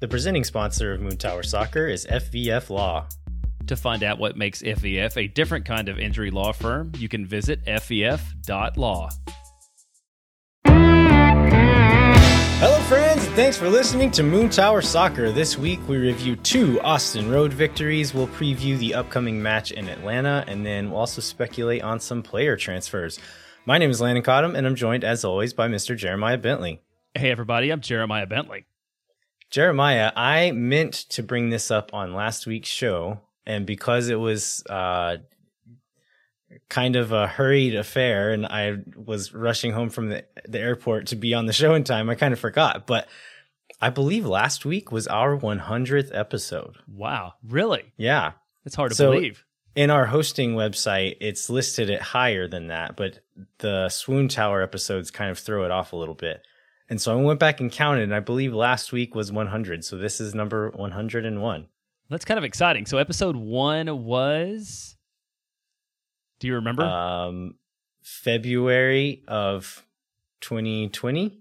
The presenting sponsor of Moon Tower Soccer is FVF Law. To find out what makes FVF a different kind of injury law firm, you can visit fvf.law. Hello, friends, and thanks for listening to Moon Tower Soccer. This week we review two Austin Road victories. We'll preview the upcoming match in Atlanta, and then we'll also speculate on some player transfers. My name is Landon Cottom, and I'm joined, as always, by Mr. Jeremiah Bentley. Hey, everybody, I'm Jeremiah Bentley. Jeremiah, I meant to bring this up on last week's show, and because it was uh, kind of a hurried affair and I was rushing home from the, the airport to be on the show in time, I kind of forgot. But I believe last week was our 100th episode. Wow, really? Yeah. It's hard to So- believe. In our hosting website, it's listed at higher than that, but the Swoon Tower episodes kind of throw it off a little bit. And so I went back and counted, and I believe last week was 100. So this is number 101. That's kind of exciting. So, episode one was. Do you remember? Um, February of 2020.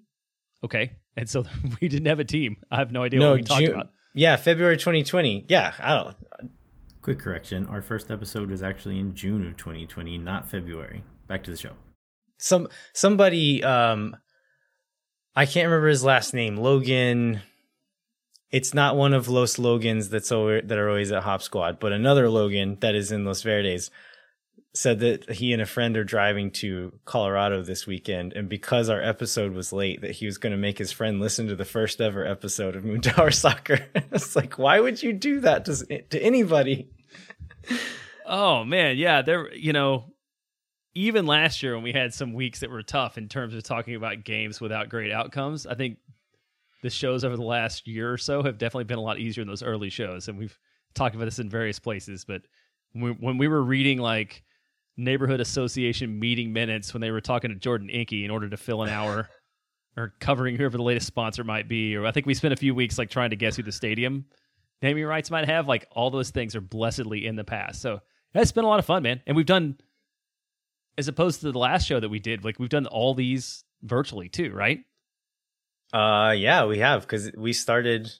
okay. And so we didn't have a team. I have no idea No, what we talked June- about. Yeah, February 2020. Yeah, I don't. Quick correction: our first episode was actually in June of 2020, not February. Back to the show. Some somebody, um, I can't remember his last name. Logan. It's not one of Los Logans that's over, that are always at Hop Squad, but another Logan that is in Los Verdes said that he and a friend are driving to Colorado this weekend, and because our episode was late, that he was going to make his friend listen to the first ever episode of Moon Tower Soccer. it's like, why would you do that to to anybody? Oh, man. Yeah. There, you know, even last year when we had some weeks that were tough in terms of talking about games without great outcomes, I think the shows over the last year or so have definitely been a lot easier in those early shows. And we've talked about this in various places. But when we, when we were reading like neighborhood association meeting minutes when they were talking to Jordan Inky in order to fill an hour or covering whoever the latest sponsor might be, or I think we spent a few weeks like trying to guess who the stadium naming rights might have. Like all those things are blessedly in the past. So that's been a lot of fun, man. And we've done, as opposed to the last show that we did, like we've done all these virtually too, right? Uh, yeah, we have because we started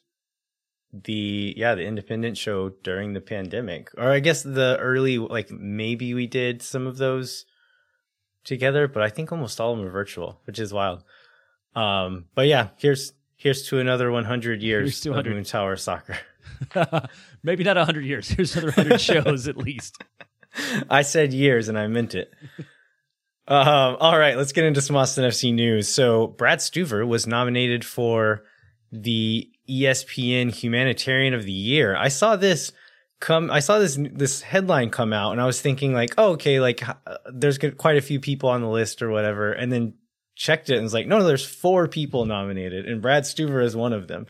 the yeah the independent show during the pandemic, or I guess the early like maybe we did some of those together, but I think almost all of them are virtual, which is wild. Um, but yeah, here's here's to another 100 years Here's to of 100. Moon Tower Soccer. Maybe not 100 years. Here's another 100 shows at least. I said years and I meant it. um, all right, let's get into some Austin FC news. So, Brad Stuver was nominated for the ESPN Humanitarian of the Year. I saw this come. I saw this this headline come out, and I was thinking like, oh, okay, like uh, there's quite a few people on the list or whatever, and then checked it and was like, no, no, there's four people nominated, and Brad Stuver is one of them.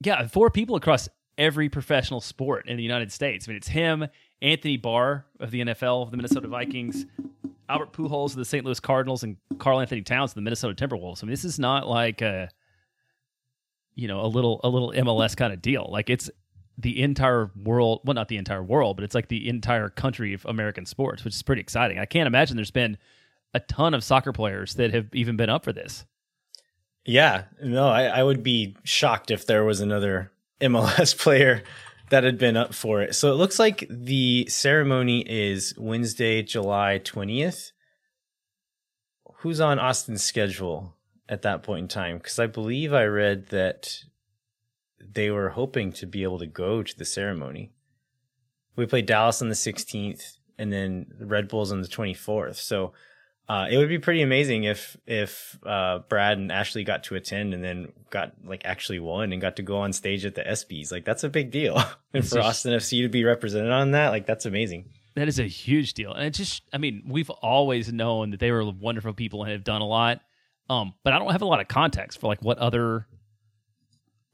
Yeah, four people across every professional sport in the United States. I mean, it's him, Anthony Barr of the NFL, of the Minnesota Vikings, Albert Pujols of the St. Louis Cardinals, and Karl-Anthony Towns of the Minnesota Timberwolves. I mean, this is not like a, you know, a little a little MLS kind of deal. Like it's the entire world. Well, not the entire world, but it's like the entire country of American sports, which is pretty exciting. I can't imagine there's been a ton of soccer players that have even been up for this. Yeah, no, I, I would be shocked if there was another MLS player that had been up for it. So it looks like the ceremony is Wednesday, July 20th. Who's on Austin's schedule at that point in time? Because I believe I read that they were hoping to be able to go to the ceremony. We played Dallas on the 16th and then the Red Bulls on the 24th. So uh, it would be pretty amazing if if uh, Brad and Ashley got to attend and then got like actually won and got to go on stage at the ESPYS. Like that's a big deal, and for Austin FC to be represented on that, like that's amazing. That is a huge deal. And it just, I mean, we've always known that they were wonderful people and have done a lot. Um, but I don't have a lot of context for like what other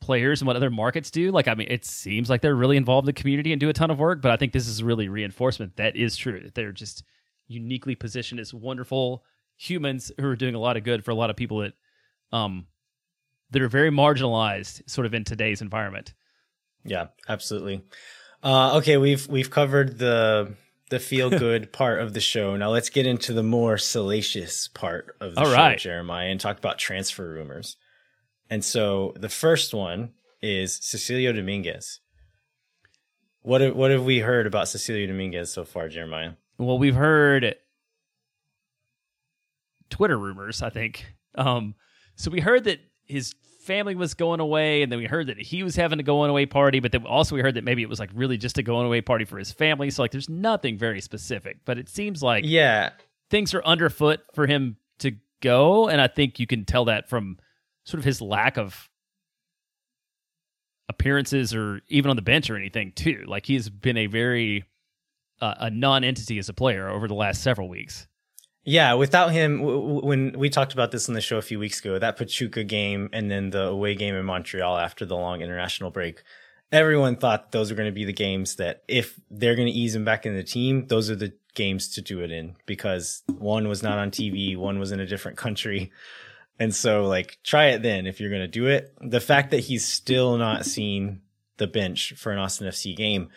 players and what other markets do. Like, I mean, it seems like they're really involved in the community and do a ton of work, but I think this is really reinforcement that is true, that they're just uniquely positioned as wonderful humans who are doing a lot of good for a lot of people that, um, that are very marginalized sort of in today's environment. Yeah, absolutely. Uh, okay, we've we've covered the the feel good part of the show. Now let's get into the more salacious part of the All show, right. Jeremiah, and talk about transfer rumors. And so the first one is Cecilio Dominguez. What have, what have we heard about Cecilio Dominguez so far, Jeremiah? Well, we've heard Twitter rumors, I think. Um, so we heard that his family was going away, and then we heard that he was having a going away party, but then also we heard that maybe it was like really just a going away party for his family. So like, there's nothing very specific, but it seems like yeah, things are underfoot for him to go, and I think you can tell that from sort of his lack of appearances or even on the bench or anything too. Like he's been a very uh, a non-entity as a player over the last several weeks. Yeah, without him, w- when we talked about this on the show a few weeks ago, that Pachuca game and then the away game in Montreal after the long international break, everyone thought those were going to be the games that if they're going to ease him back in the team, those are the games to do it in because one was not on TV, one was in a different country. And so, like, try it then if you're going to do it. The fact that he's still not seen the bench for an Austin FC game,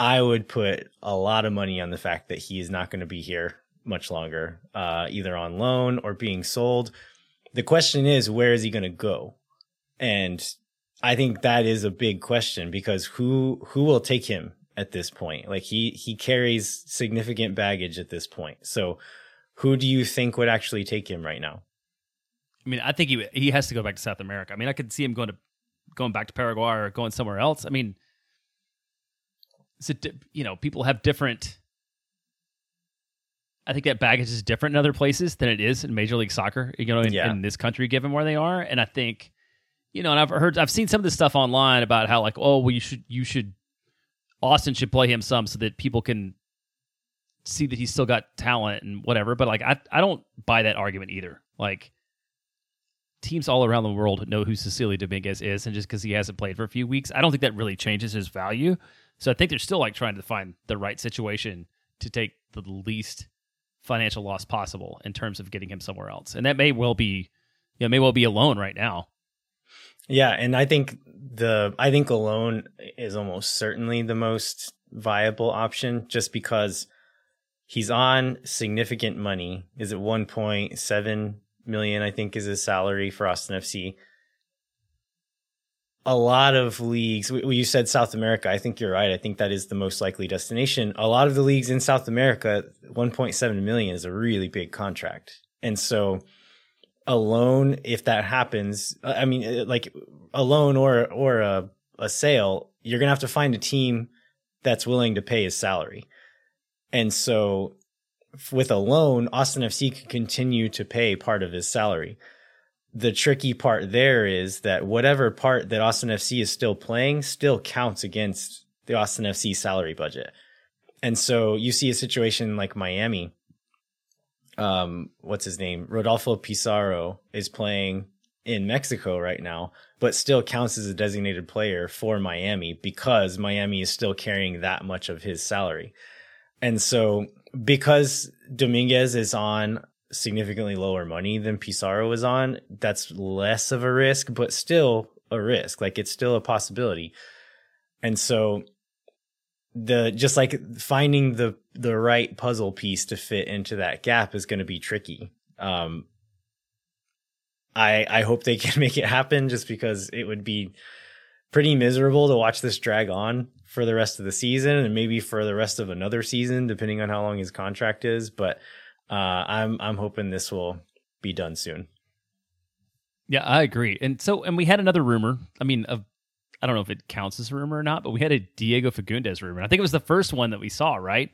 I would put a lot of money on the fact that he is not going to be here much longer, uh, either on loan or being sold. The question is, where is he going to go? And I think that is a big question because who who will take him at this point? Like he he carries significant baggage at this point. So who do you think would actually take him right now? I mean, I think he he has to go back to South America. I mean, I could see him going to going back to Paraguay or going somewhere else. I mean, you know, people have different I think that baggage is different in other places than it is in Major League Soccer, you know, in, yeah. in, this country, given where they are. And I think, you know, and I've heard, I've seen some of this stuff online about how, like, oh, well, you should, you should, Austin should play him some so that people can see that he's still got talent and whatever. But like, I, I don't buy that argument either. Like, teams all around the world know who Cecilio Dominguez is, and just because he hasn't played for a few weeks, I don't think that really changes his value. So I think they're still like trying to find the right situation to take the least financial loss possible in terms of getting him somewhere else. And that may well be, you know, may well be a loan right now. Yeah, and I think the I think a loan is almost certainly the most viable option just because he's on significant money. Is it 1.7 million I think is his salary for Austin FC a lot of leagues, you said South America. I think you're right. I think that is the most likely destination. A lot of the leagues in South America, 1.7 million is a really big contract. And so alone, if that happens, I mean, uh, like a loan or, or a, a sale, you're going to have to find a team that's willing to pay his salary. And so with a loan, Austin FC could continue to pay part of his salary the tricky part there is that whatever part that Austin FC is still playing still counts against the Austin FC salary budget. And so you see a situation like Miami. Um, what's his name? Rodolfo Pizarro is playing in Mexico right now, but still counts as a designated player for Miami because Miami is still carrying that much of his salary. And so because Dominguez is on significantly lower money than Pizarro was on, that's less of a risk, but still a risk. Like it's still a possibility. And so the just like finding the the right puzzle piece to fit into that gap is going to be tricky. Um I I hope they can make it happen just because it would be pretty miserable to watch this drag on for the rest of the season and maybe for the rest of another season depending on how long his contract is, but uh, I'm I'm hoping this will be done soon. Yeah, I agree. And so, and we had another rumor. I mean, of I don't know if it counts as a rumor or not, but we had a Diego Fagundez rumor. I think it was the first one that we saw. Right?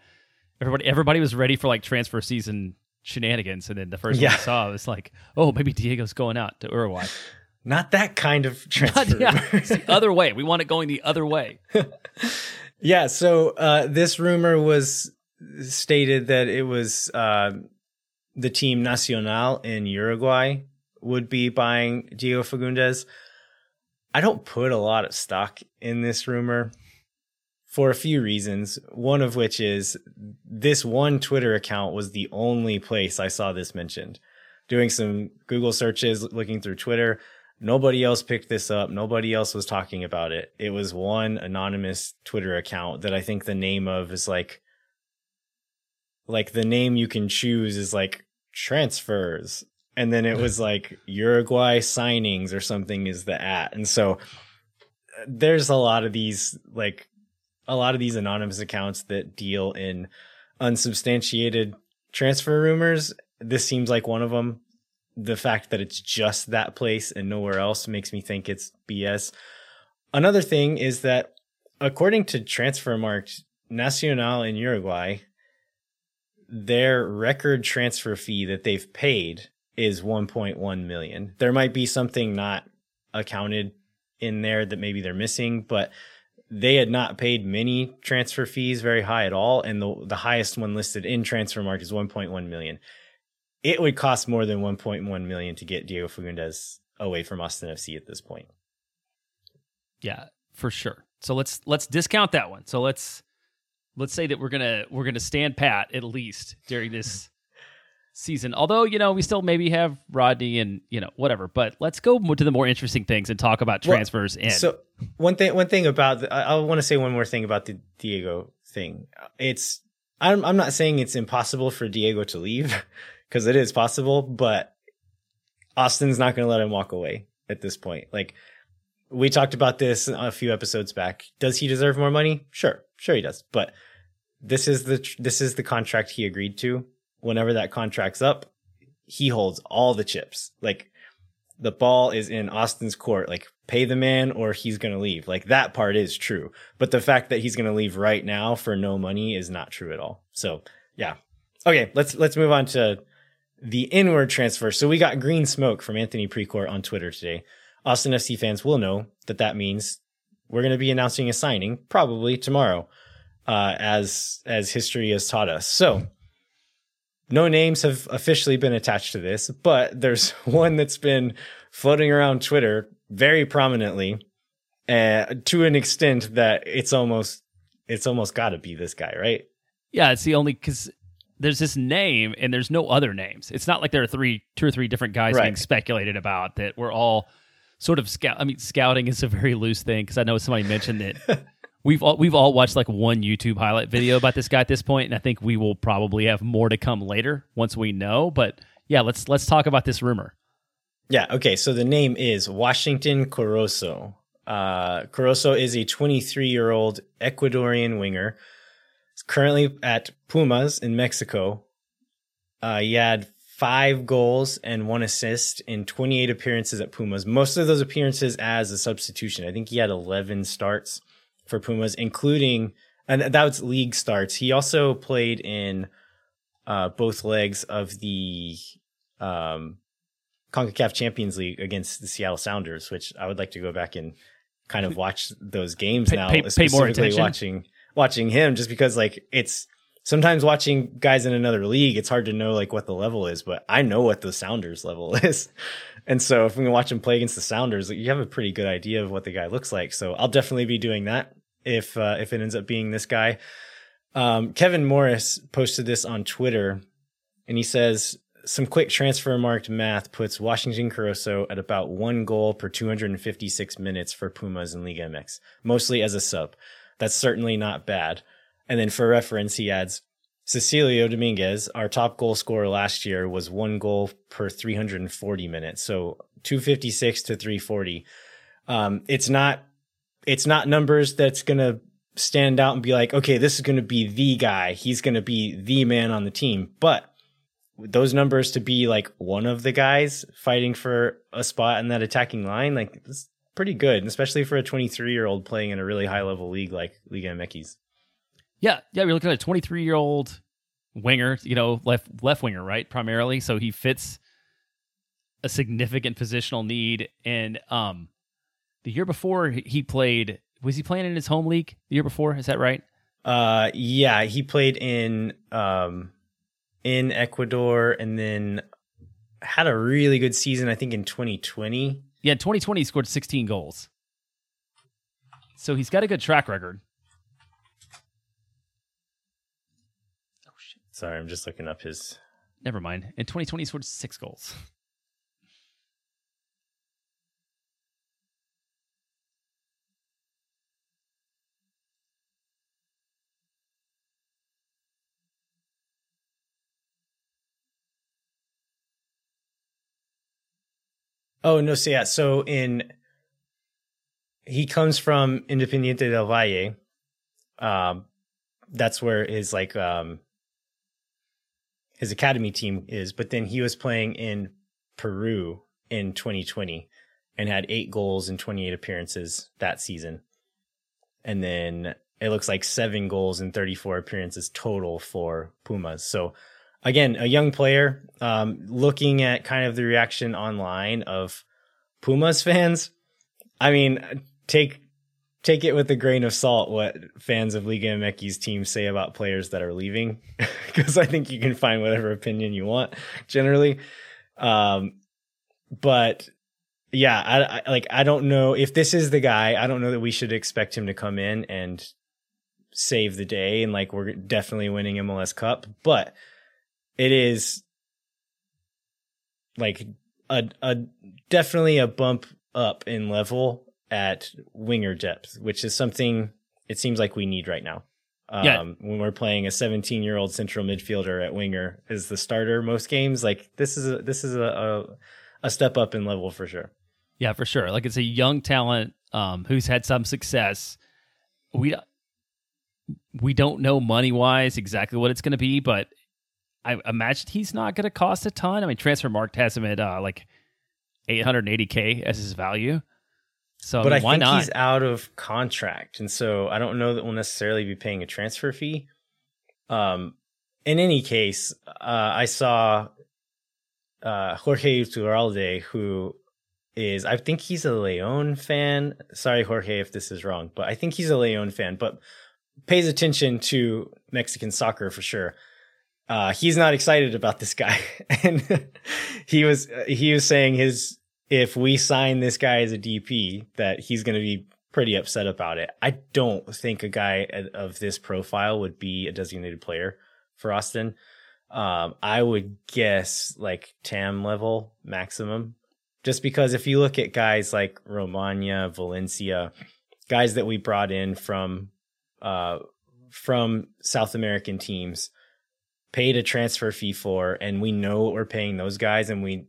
Everybody, everybody was ready for like transfer season shenanigans, and then the first yeah. one we saw was like, oh, maybe Diego's going out to Uruguay. Not that kind of transfer. Not, yeah, it's the other way. We want it going the other way. yeah. So uh, this rumor was stated that it was uh, the team Nacional in Uruguay would be buying Diego Fagundez. I don't put a lot of stock in this rumor for a few reasons. One of which is this one Twitter account was the only place I saw this mentioned. Doing some Google searches, looking through Twitter, nobody else picked this up. Nobody else was talking about it. It was one anonymous Twitter account that I think the name of is like like the name you can choose is like transfers and then it was like Uruguay signings or something is the at. And so uh, there's a lot of these like a lot of these anonymous accounts that deal in unsubstantiated transfer rumors. This seems like one of them. The fact that it's just that place and nowhere else makes me think it's BS. Another thing is that according to Transfermarkt, Nacional in Uruguay, their record transfer fee that they've paid is 1.1 million. There might be something not accounted in there that maybe they're missing, but they had not paid many transfer fees very high at all, and the the highest one listed in Transfermarkt is 1.1 million. It would cost more than 1.1 million to get Diego Fagundez away from Austin FC at this point. Yeah, for sure. So let's let's discount that one. So let's let's say that we're gonna we're gonna stand pat at least during this season. Although you know we still maybe have Rodney and you know whatever. But let's go to the more interesting things and talk about transfers. Well, in. so one thing one thing about the, I, I want to say one more thing about the Diego thing. It's I'm I'm not saying it's impossible for Diego to leave because it is possible, but Austin's not going to let him walk away at this point. Like we talked about this a few episodes back. Does he deserve more money? Sure, sure he does. But this is the this is the contract he agreed to. Whenever that contract's up, he holds all the chips. Like the ball is in Austin's court. Like pay the man or he's going to leave. Like that part is true. But the fact that he's going to leave right now for no money is not true at all. So yeah. Okay. Let's, let's move on to the inward transfer. So we got green smoke from Anthony Precourt on Twitter today. Austin FC fans will know that that means we're going to be announcing a signing probably tomorrow, uh, as as history has taught us. So, no names have officially been attached to this, but there's one that's been floating around Twitter very prominently, uh, to an extent that it's almost it's almost got to be this guy, right? Yeah, it's the only because there's this name and there's no other names. It's not like there are three, two or three different guys right. being speculated about that we're all sort of scout. I mean, scouting is a very loose thing because I know somebody mentioned that we've all, we've all watched like one YouTube highlight video about this guy at this point, and I think we will probably have more to come later once we know. But yeah, let's let's talk about this rumor. Yeah. Okay. So the name is Washington Corozo. Uh, Corozo is a 23 year old Ecuadorian winger. He's currently at Pumas in Mexico. Uh, he had five goals and one assist in 28 appearances at Pumas. Most of those appearances as a substitution. I think he had 11 starts for Pumas, including, and that was league starts. He also played in uh, both legs of the um, CONCACAF Champions League against the Seattle Sounders, which I would like to go back and kind of watch those games pay, now, pay, pay more attention. watching watching him just because like it's sometimes watching guys in another league, it's hard to know like what the level is, but I know what the Sounders level is. And so if we can watch him play against the Sounders, you have a pretty good idea of what the guy looks like. So I'll definitely be doing that if uh, if it ends up being this guy. Um, Kevin Morris posted this on Twitter, and he says some quick Transfermarkt math puts Washington Corozo at about one goal per 256 minutes for Pumas in Liga MX, mostly as a sub. That's certainly not bad. And then for reference, he adds Cecilio Dominguez, our top goal scorer last year, was one goal per 340 minutes. So 256 to 340. Um, it's not, it's not numbers that's going to stand out and be like, okay, this is going to be the guy. He's going to be the man on the team. But those numbers to be like one of the guys fighting for a spot in that attacking line, like it's pretty good, especially for a 23 year old playing in a really high level league like Liga MX. Yeah, yeah, you're looking at a 23 year old winger, you know, left left winger, right, primarily. So he fits a significant positional need. And um, the year before he played, was he playing in his home league the year before? Is that right? Uh, yeah, he played in um in Ecuador, and then had a really good season. I think in 2020. Yeah, 2020 he scored 16 goals. So he's got a good track record. Oh shit. Sorry, I'm just looking up his. Never mind. In 2020, he scored six goals. Oh no! So yeah, so in he comes from Independiente del Valle. Um, that's where his like um his academy team is. But then he was playing in Peru in 2020 and had eight goals in 28 appearances that season. And then it looks like seven goals in 34 appearances total for Pumas. So again, a young player. Um, looking at kind of the reaction online of Pumas fans, I mean, take take it with a grain of salt what fans of Liga MX's team say about players that are leaving, because I think you can find whatever opinion you want generally. Um, but yeah, I, I like I don't know if this is the guy. I don't know that we should expect him to come in and save the day and like we're definitely winning MLS Cup, but it is like a a definitely a bump up in level at winger depth, which is something it seems like we need right now. Um, yeah. when we're playing a 17 year old central midfielder at winger is the starter most games, like this is a, this is a, a, a step up in level for sure. Yeah, for sure. Like it's a young talent um, who's had some success. We we don't know money wise exactly what it's going to be, but I imagine he's not going to cost a ton. I mean, Transfermarkt has him at uh, like 880k as his value. So, but I, mean, I think not? he's out of contract, and so I don't know that we'll necessarily be paying a transfer fee. Um, in any case, uh, I saw uh, Jorge Iturralde, who is I think he's a Leon fan. Sorry, Jorge, if this is wrong, but I think he's a Leon fan, but pays attention to Mexican soccer for sure uh, he's not excited about this guy, and he was he was saying his if we sign this guy as a DP that he's going to be pretty upset about it. I don't think a guy of this profile would be a designated player for Austin. Um, I would guess like TAM level maximum, just because if you look at guys like Romaña, Valencia, guys that we brought in from uh, from South American teams paid a transfer fee for and we know what we're paying those guys and we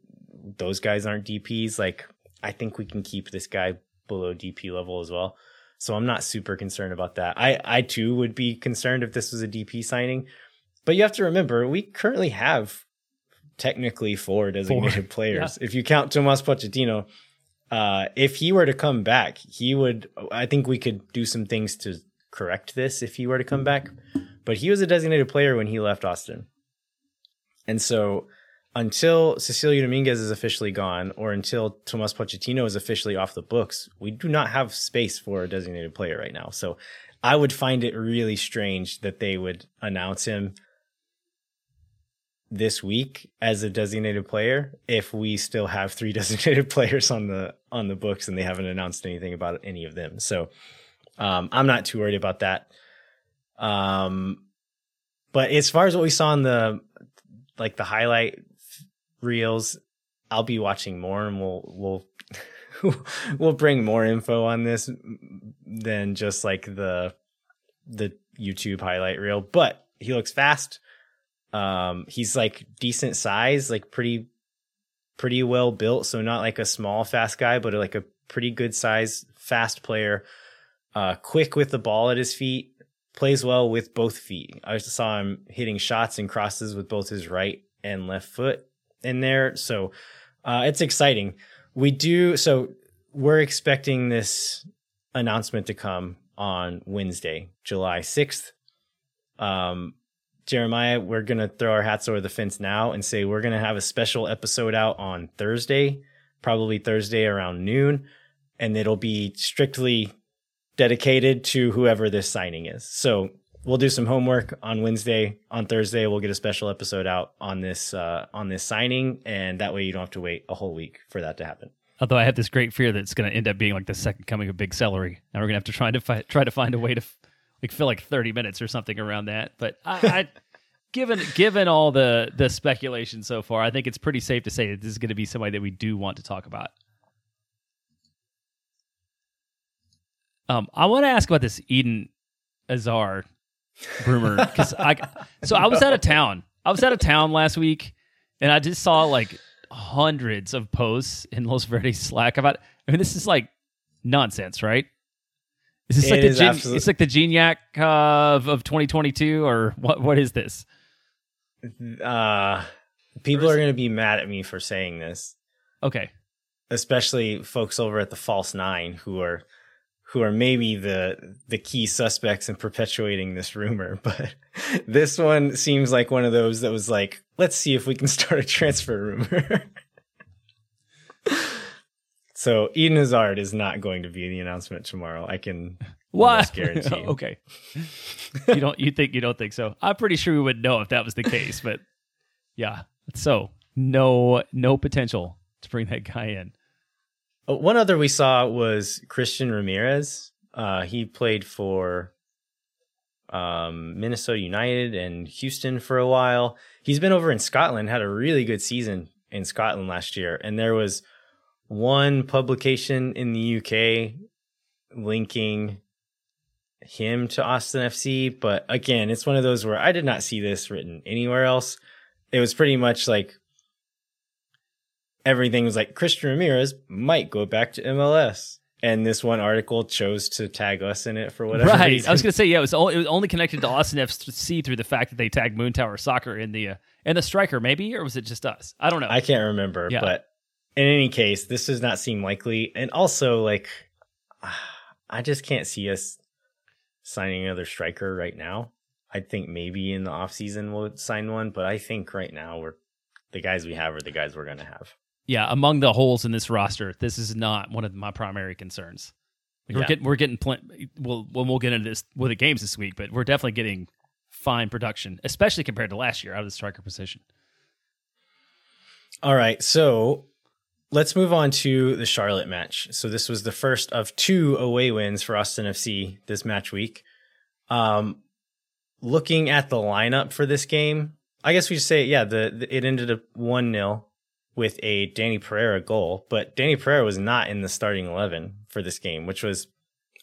those guys aren't DPs, like I think we can keep this guy below DP level as well. So I'm not super concerned about that. I I too would be concerned if this was a DP signing. But you have to remember we currently have technically four designated four. players. Yeah. If you count Tomas Pochettino, uh, if he were to come back, he would I think we could do some things to correct this if he were to come back but he was a designated player when he left Austin. And so until Cecilio Dominguez is officially gone or until Tomas Pochettino is officially off the books, we do not have space for a designated player right now. So I would find it really strange that they would announce him this week as a designated player if we still have three designated players on the on the books and they haven't announced anything about any of them. So um, I'm not too worried about that. Um, but as far as what we saw in the like the highlight reels, I'll be watching more, and we'll we'll we'll bring more info on this than just like the the YouTube highlight reel. But he looks fast. Um, he's like decent size, like pretty pretty well built. So not like a small fast guy, but like a pretty good size fast player. Uh, quick with the ball at his feet plays well with both feet. I saw him hitting shots and crosses with both his right and left foot in there. So uh, it's exciting. We do so we're expecting this announcement to come on Wednesday, July 6th. Um, Jeremiah, we're going to throw our hats over the fence now and say we're going to have a special episode out on Thursday, probably Thursday around noon, and it'll be strictly dedicated to whoever this signing is. So we'll do some homework on Wednesday. On Thursday, we'll get a special episode out on this uh, on this signing, and that way you don't have to wait a whole week for that to happen. Although I have this great fear that it's going to end up being like the second coming of Big Celery, and we're going to have to try to fi- try to find a way to f- like fill like thirty minutes or something around that. But I, I given given all the the speculation so far, I think it's pretty safe to say that this is going to be somebody that we do want to talk about. Um, I want to ask about this Eden Hazard rumor because I so I was out of town. I was out of town last week, and I just saw like hundreds of posts in Los Verdes Slack about. I mean, this is like nonsense, right? Is this It like the absolute- it's like the Geniac uh, of of 2022 or what what is this? Uh, people are going to be mad at me for saying this, Okay. especially folks over at the False Nine who are who are maybe the the key suspects in perpetuating this rumor. But this one seems like one of those that was like, let's see if we can start a transfer rumor. so Eden Hazard is not going to be the announcement tomorrow. I can What? guarantee. okay. you don't you think you don't think so? I'm pretty sure we would know if that was the case, but yeah. So, no no potential to bring that guy in. Uh, One other we saw was Christian Ramirez. Uh, he played for um, Minnesota United and Houston for a while. He's been over in Scotland, had a really good season in Scotland last year. And there was one publication in the UK linking him to Austin FC. But again, it's one of those where I did not see this written anywhere else. It was pretty much like everything was like Christian Ramirez might go back to MLS. And this one article chose to tag us in it for whatever right. reason. I was going to say yeah, it was, only, it was only connected to Austin FC through the fact that they tagged Moon Tower Soccer in the uh, and the striker maybe or was it just us? I don't know. I can't remember, Yeah. but in any case, this does not seem likely. And also, like, I just can't see us signing another striker right now. I think maybe in the off season we'll sign one, but I think right now we're the guys we have are the guys we're going to have. Yeah, among the holes in this roster, this is not one of my primary concerns. We're Yeah. getting we're getting plenty. We'll when we'll get into this with the games this week, but we're definitely getting fine production, especially compared to last year out of the striker position. All right, so let's move on to the Charlotte match. So this was the first of two away wins for Austin FC this match week. Um, looking at the lineup for this game, I guess we should say, yeah, the, the it ended up one 0 with a Danny Pereira goal, but Danny Pereira was not in the starting eleven for this game, which was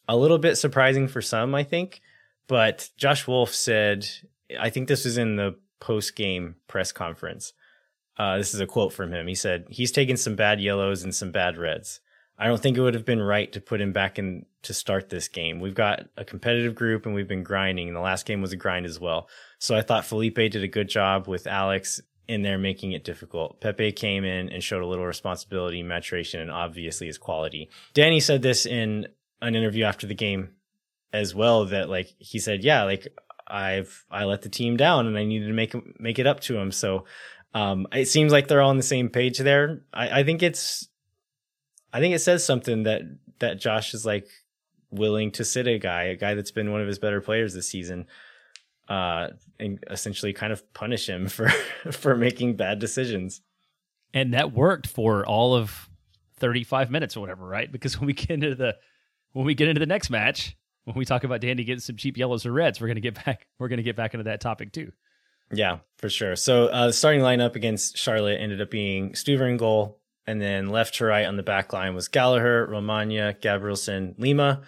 a little bit surprising for some, I think. But Josh Wolff said, I think this was in the post game press conference. Uh, this is a quote from him. He said, He's taken some bad yellows and some bad reds. I don't think it would have been right to put him back in to start this game. We've got a competitive group and we've been grinding, and the last game was a grind as well. So I thought Felipe did a good job with Alex in there making it difficult. Pepe came in and showed a little responsibility, maturation, and obviously his quality. Danny said this in an interview after the game as well that like he said, yeah, like I've I let the team down and I needed to make make it up to him. So um, it seems like they're all on the same page there. I, I think it's, I think it says something that that Josh is like willing to sit a guy, a guy that's been one of his better players this season, uh, and essentially kind of punish him for for making bad decisions. and that worked for all of 35 minutes or whatever right because when we get into the when we get into the next match when we talk about Danny getting some cheap yellows or reds we're going to get back we're to get back into that topic too Yeah, for sure. So uh, the starting lineup against Charlotte ended up being Stuver in goal, and then left to right on the back line was Gallagher, Romaña, Gabrielsen, Lima,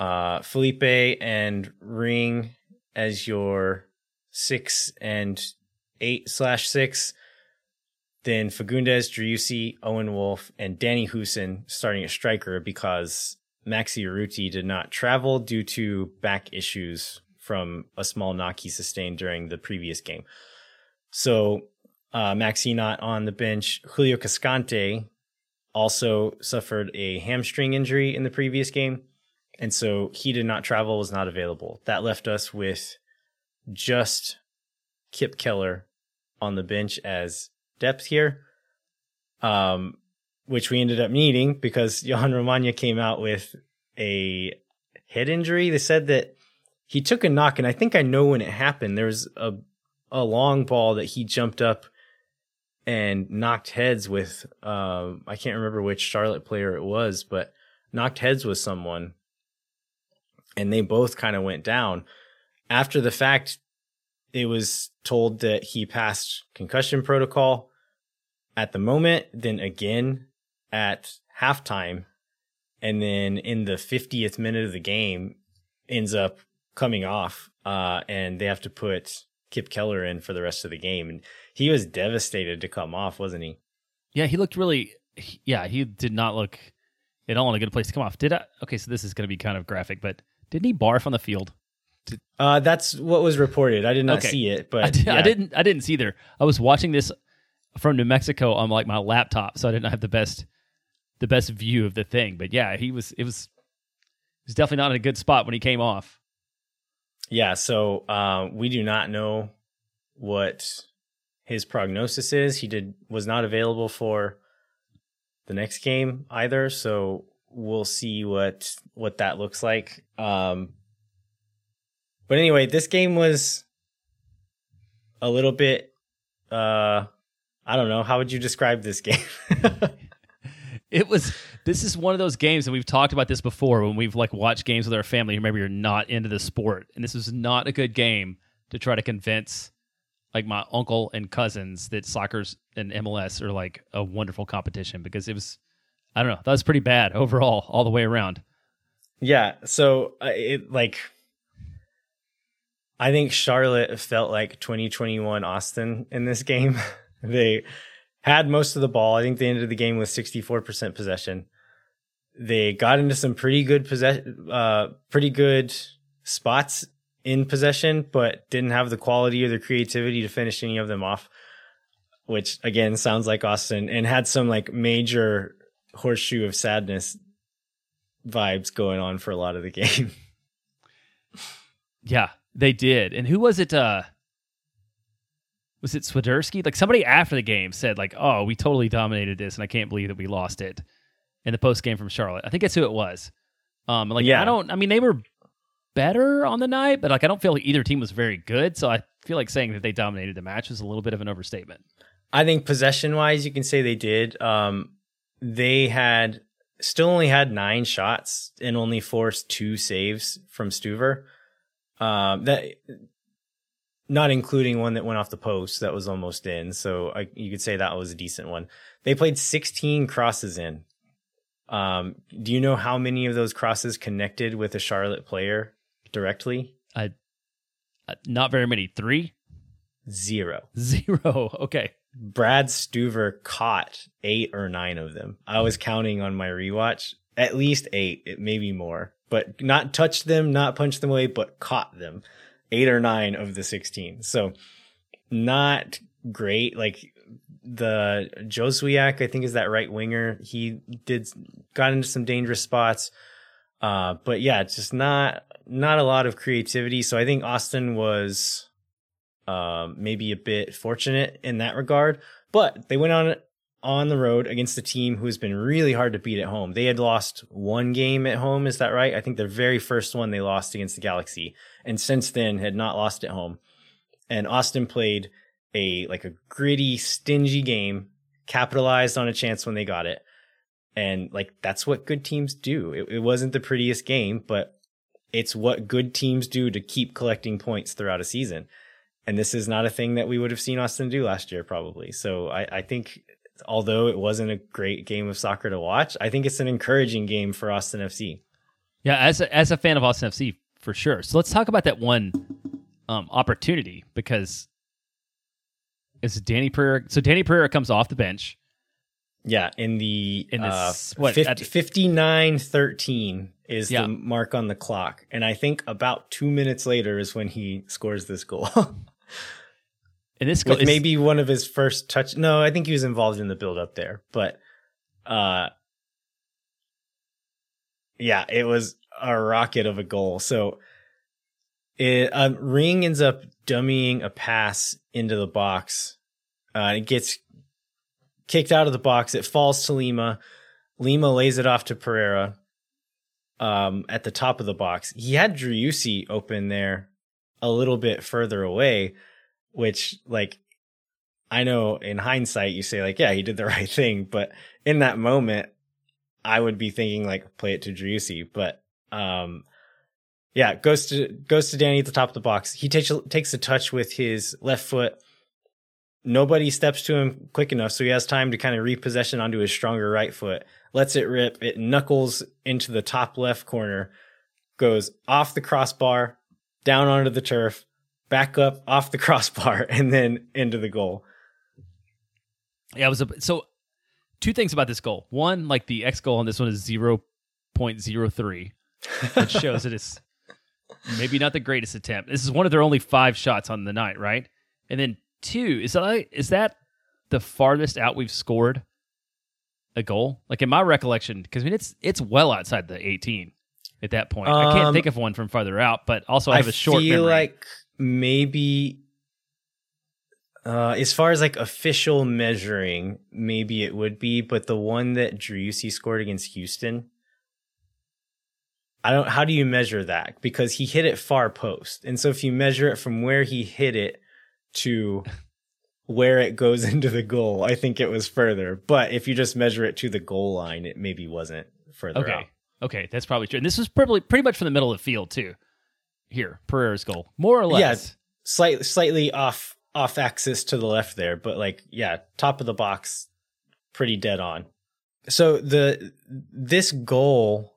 uh, Felipe, and Ring as your six and eight slash six. Then Fagundez, Driussi, Owen Wolff, and Danny Hoesen starting at striker because Maxi Urruti did not travel due to back issues from a small knock he sustained during the previous game. So uh, Maxi not on the bench. Julio Cascante also suffered a hamstring injury in the previous game. And so he did not travel, was not available. That left us with just Kip Keller on the bench as depth here, um, which we ended up needing because Jhohan Romaña came out with a head injury. They said that he took a knock, and I think I know when it happened. There was a a long ball that he jumped up and knocked heads with. Uh, I can't remember which Charlotte player it was, but knocked heads with someone, and they both kind of went down. After the fact, it was told that he passed concussion protocol at the moment, then again at halftime, and then in the 50th minute of the game ends up coming off, uh, and they have to put Kip Keller in for the rest of the game. And he was devastated to come off, wasn't he? yeah he looked really yeah he did not look it all in a good place to come off. Did I? Okay, so this is going to be kind of graphic, but didn't he barf on the field? Uh, that's what was reported. I did not Okay. see it, but I, did, yeah. I didn't. I didn't see either. I was watching this from New Mexico on like my laptop, so I didn't have the best the best view of the thing. But yeah, he was. It was. He was definitely not in a good spot when he came off. Yeah, so uh, we do not know what his prognosis is. He did was not available for the next game either, so we'll see what what that looks like. Um, but anyway, this game was a little bit. Uh, I don't know. How would you describe this game? It was. This is one of those games, and we've talked about this before when we've like watched games with our family. Maybe you're not into the sport, and this is not a good game to try to convince like my uncle and cousins that soccer's and MLS are like a wonderful competition because it was. I don't know. That was pretty bad overall, all the way around. Yeah, so uh, it like I think Charlotte felt like 2021 Austin in this game. they had most of the ball. I think they ended the game with 64% possession. They got into some pretty good possession uh pretty good spots in possession, but didn't have the quality or the creativity to finish any of them off, which again sounds like Austin and had some like major horseshoe of sadness vibes going on for a lot of the game. Yeah, they did. And who was it? Uh, was it Swiderski? Like somebody after the game said, like, "Oh, we totally dominated this, and I can't believe that we lost it." In the post game from Charlotte, I think that's who it was. Um, like Yeah. I don't. I mean, they were better on the night, but like I don't feel like either team was very good. So I feel like saying that they dominated the match was a little bit of an overstatement. I think possession wise, you can say they did. Um, they had still only had nine shots and only forced two saves from Stuver. Um, that not including one that went off the post that was almost in. So I, you could say that was a decent one. They played 16 crosses in. Um, do you know how many of those crosses connected with a Charlotte player directly? Uh, not very many. Three, Zero. zero. Okay. Brad Stuver caught eight or nine of them. I was counting on my rewatch at least eight, it maybe more, but not touched them, not punched them away, but caught them. Eight or nine of the 16. So not great. Like the Joswiak, I think is that right winger. He did got into some dangerous spots. Uh, but yeah, just not not a lot of creativity. So I think Austin was um, maybe a bit fortunate in that regard. But they went on on the road against a team who has been really hard to beat at home. They had lost one game at home, is that right? I think the very first one they lost against the Galaxy, and since then had not lost at home. And Austin played a like a gritty, stingy game, capitalized on a chance when they got it. And like that's what good teams do. It, it wasn't the prettiest game, but it's what good teams do to keep collecting points throughout a season. And this is not a thing that we would have seen Austin do last year, probably. So I, I think, although it wasn't a great game of soccer to watch, I think it's an encouraging game for Austin FC. Yeah, as a, as a fan of Austin FC, for sure. So let's talk about that one um, opportunity because it's Danny Pereira. So Danny Pereira comes off the bench. Yeah, in the, In the uh, what, 50, at 59-13 is Yeah. the mark on the clock. And I think about two minutes later is when he scores this goal. And this goal maybe one of his first touch. No, I think he was involved in the build up there, but uh, yeah, it was a rocket of a goal. So it um, Ring ends up dummying a pass into the box. Uh, it gets kicked out of the box. It falls to Lima. Lima lays it off to Pereira um, at the top of the box. He had Driussi open there a little bit further away, which like I know in hindsight you say like yeah he did the right thing, but in that moment I would be thinking like play it to Driussi, but um yeah goes to goes to Danny at the top of the box. He takes takes a touch with his left foot. Nobody steps to him quick enough, so he has time to kind of repossession onto his stronger right foot. Lets it rip. It knuckles into the top left corner, goes off the crossbar, down onto the turf, back up off the crossbar, and then into the goal. yeah, it was a so two things about this goal. One, like the X goal on this one is 0.03, which shows that it's maybe not the greatest attempt. This is one of their only five shots on the night, right? And then two, is that is that the farthest out we've scored a goal? Like in my recollection, because I mean it's it's well outside the 18 at that point. Um, I can't Um, think of one from farther out, but also I have a short I feel memory. like maybe uh, as far as like official measuring, maybe it would be, but the one that Driussi scored against Houston, I don't. How do you measure that? Because he hit it far post, and so if you measure it from where he hit it to where it goes into the goal, I think it was further. But if you just measure it to the goal line, it maybe wasn't further Okay. out. Okay, that's probably true. And this was probably pretty much from the middle of the field too. Here, Pereira's goal, more or less. Yes, slightly slightly off off axis to the left there, but like yeah, top of the box, pretty dead on. So the this goal,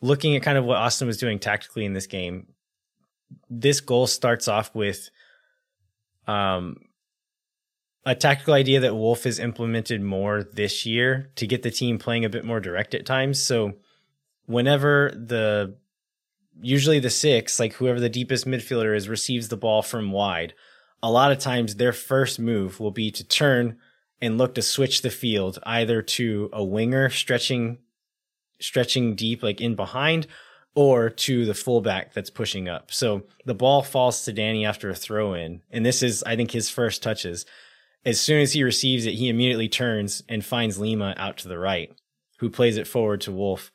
looking at kind of what Austin was doing tactically in this game, this goal starts off with um a tactical idea that Wolff has implemented more this year to get the team playing a bit more direct at times. So whenever the usually the six, like whoever the deepest midfielder is, receives the ball from wide, a lot of times their first move will be to turn and look to switch the field either to a winger stretching stretching deep like in behind or to the fullback that's pushing up. So the ball falls to Danny after a throw in, and this is I think his first touches. As soon as he receives it, he immediately turns and finds Lima out to the right, who plays it forward to Wolff.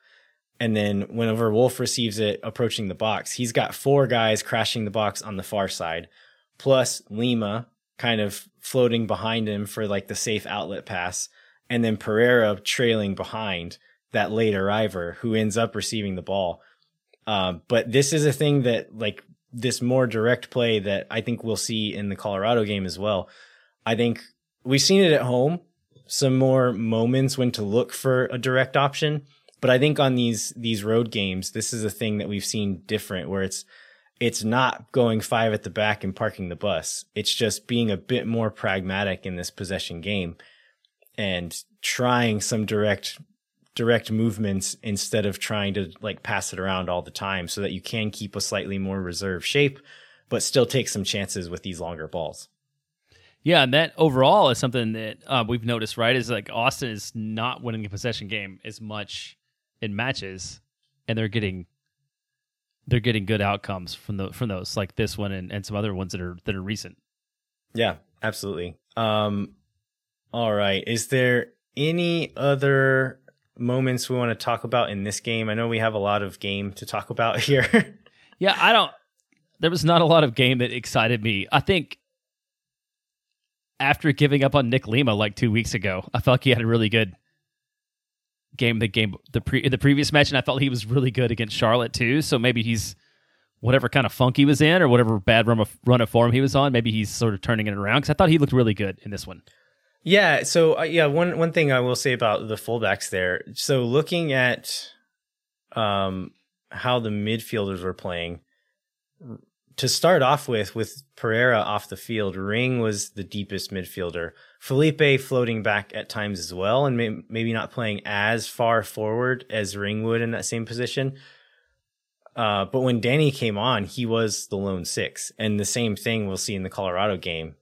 And then whenever Wolff receives it approaching the box, he's got four guys crashing the box on the far side, plus Lima kind of floating behind him for like the safe outlet pass, and then Pereira trailing behind that late arriver who ends up receiving the ball. Um, but this is a thing that like this more direct play that I think we'll see in the Colorado game as well. I think we've seen it at home, some more moments when to look for a direct option. But I think on these these road games, this is a thing that we've seen different where it's it's not going five at the back and parking the bus. It's just being a bit more pragmatic in this possession game and trying some direct direct movements instead of trying to like pass it around all the time so that you can keep a slightly more reserved shape but still take some chances with these longer balls. Yeah, and that overall is something that uh, we've noticed, right? Is like Austin is not winning a possession game as much in matches, and they're getting they're getting good outcomes from the from those, like this one and, and some other ones that are that are recent. Yeah, absolutely. Um all right, is there any other moments we want to talk about in this game? I know we have a lot of game to talk about here. Yeah, I don't. There was not a lot of game that excited me. I think after giving up on Nick Lima like two weeks ago, I felt like he had a really good game. The game the pre the previous match, and I felt he was really good against Charlotte too. So maybe he's whatever kind of funk he was in, or whatever bad run of run of form he was on. Maybe he's sort of turning it around because I thought he looked really good in this one. Yeah. So uh, yeah, one one thing I will say about the fullbacks there. So looking at um how the midfielders were playing to start off with, with Pereira off the field, Ring was the deepest midfielder. Felipe floating back at times as well, and may, maybe not playing as far forward as Ring would in that same position. Uh, but when Danny came on, he was the lone six, and the same thing we'll see in the Colorado game.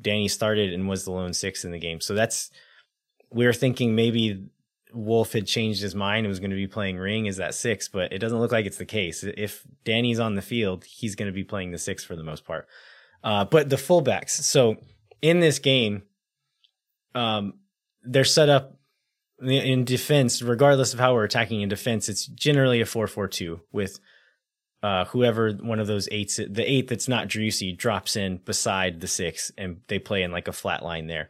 Danny started and was the lone six in the game. So that's we were thinking maybe Wolff had changed his mind and was going to be playing Ring as that six, but it doesn't look like it's the case. If Danny's on the field, he's going to be playing the six for the most part. Uh, but the fullbacks. So in this game, um, they're set up in defense, regardless of how we're attacking in defense. It's generally a four-four-two with uh, whoever one of those eights, the eight that's not Driussi drops in beside the six, and they play in like a flat line there.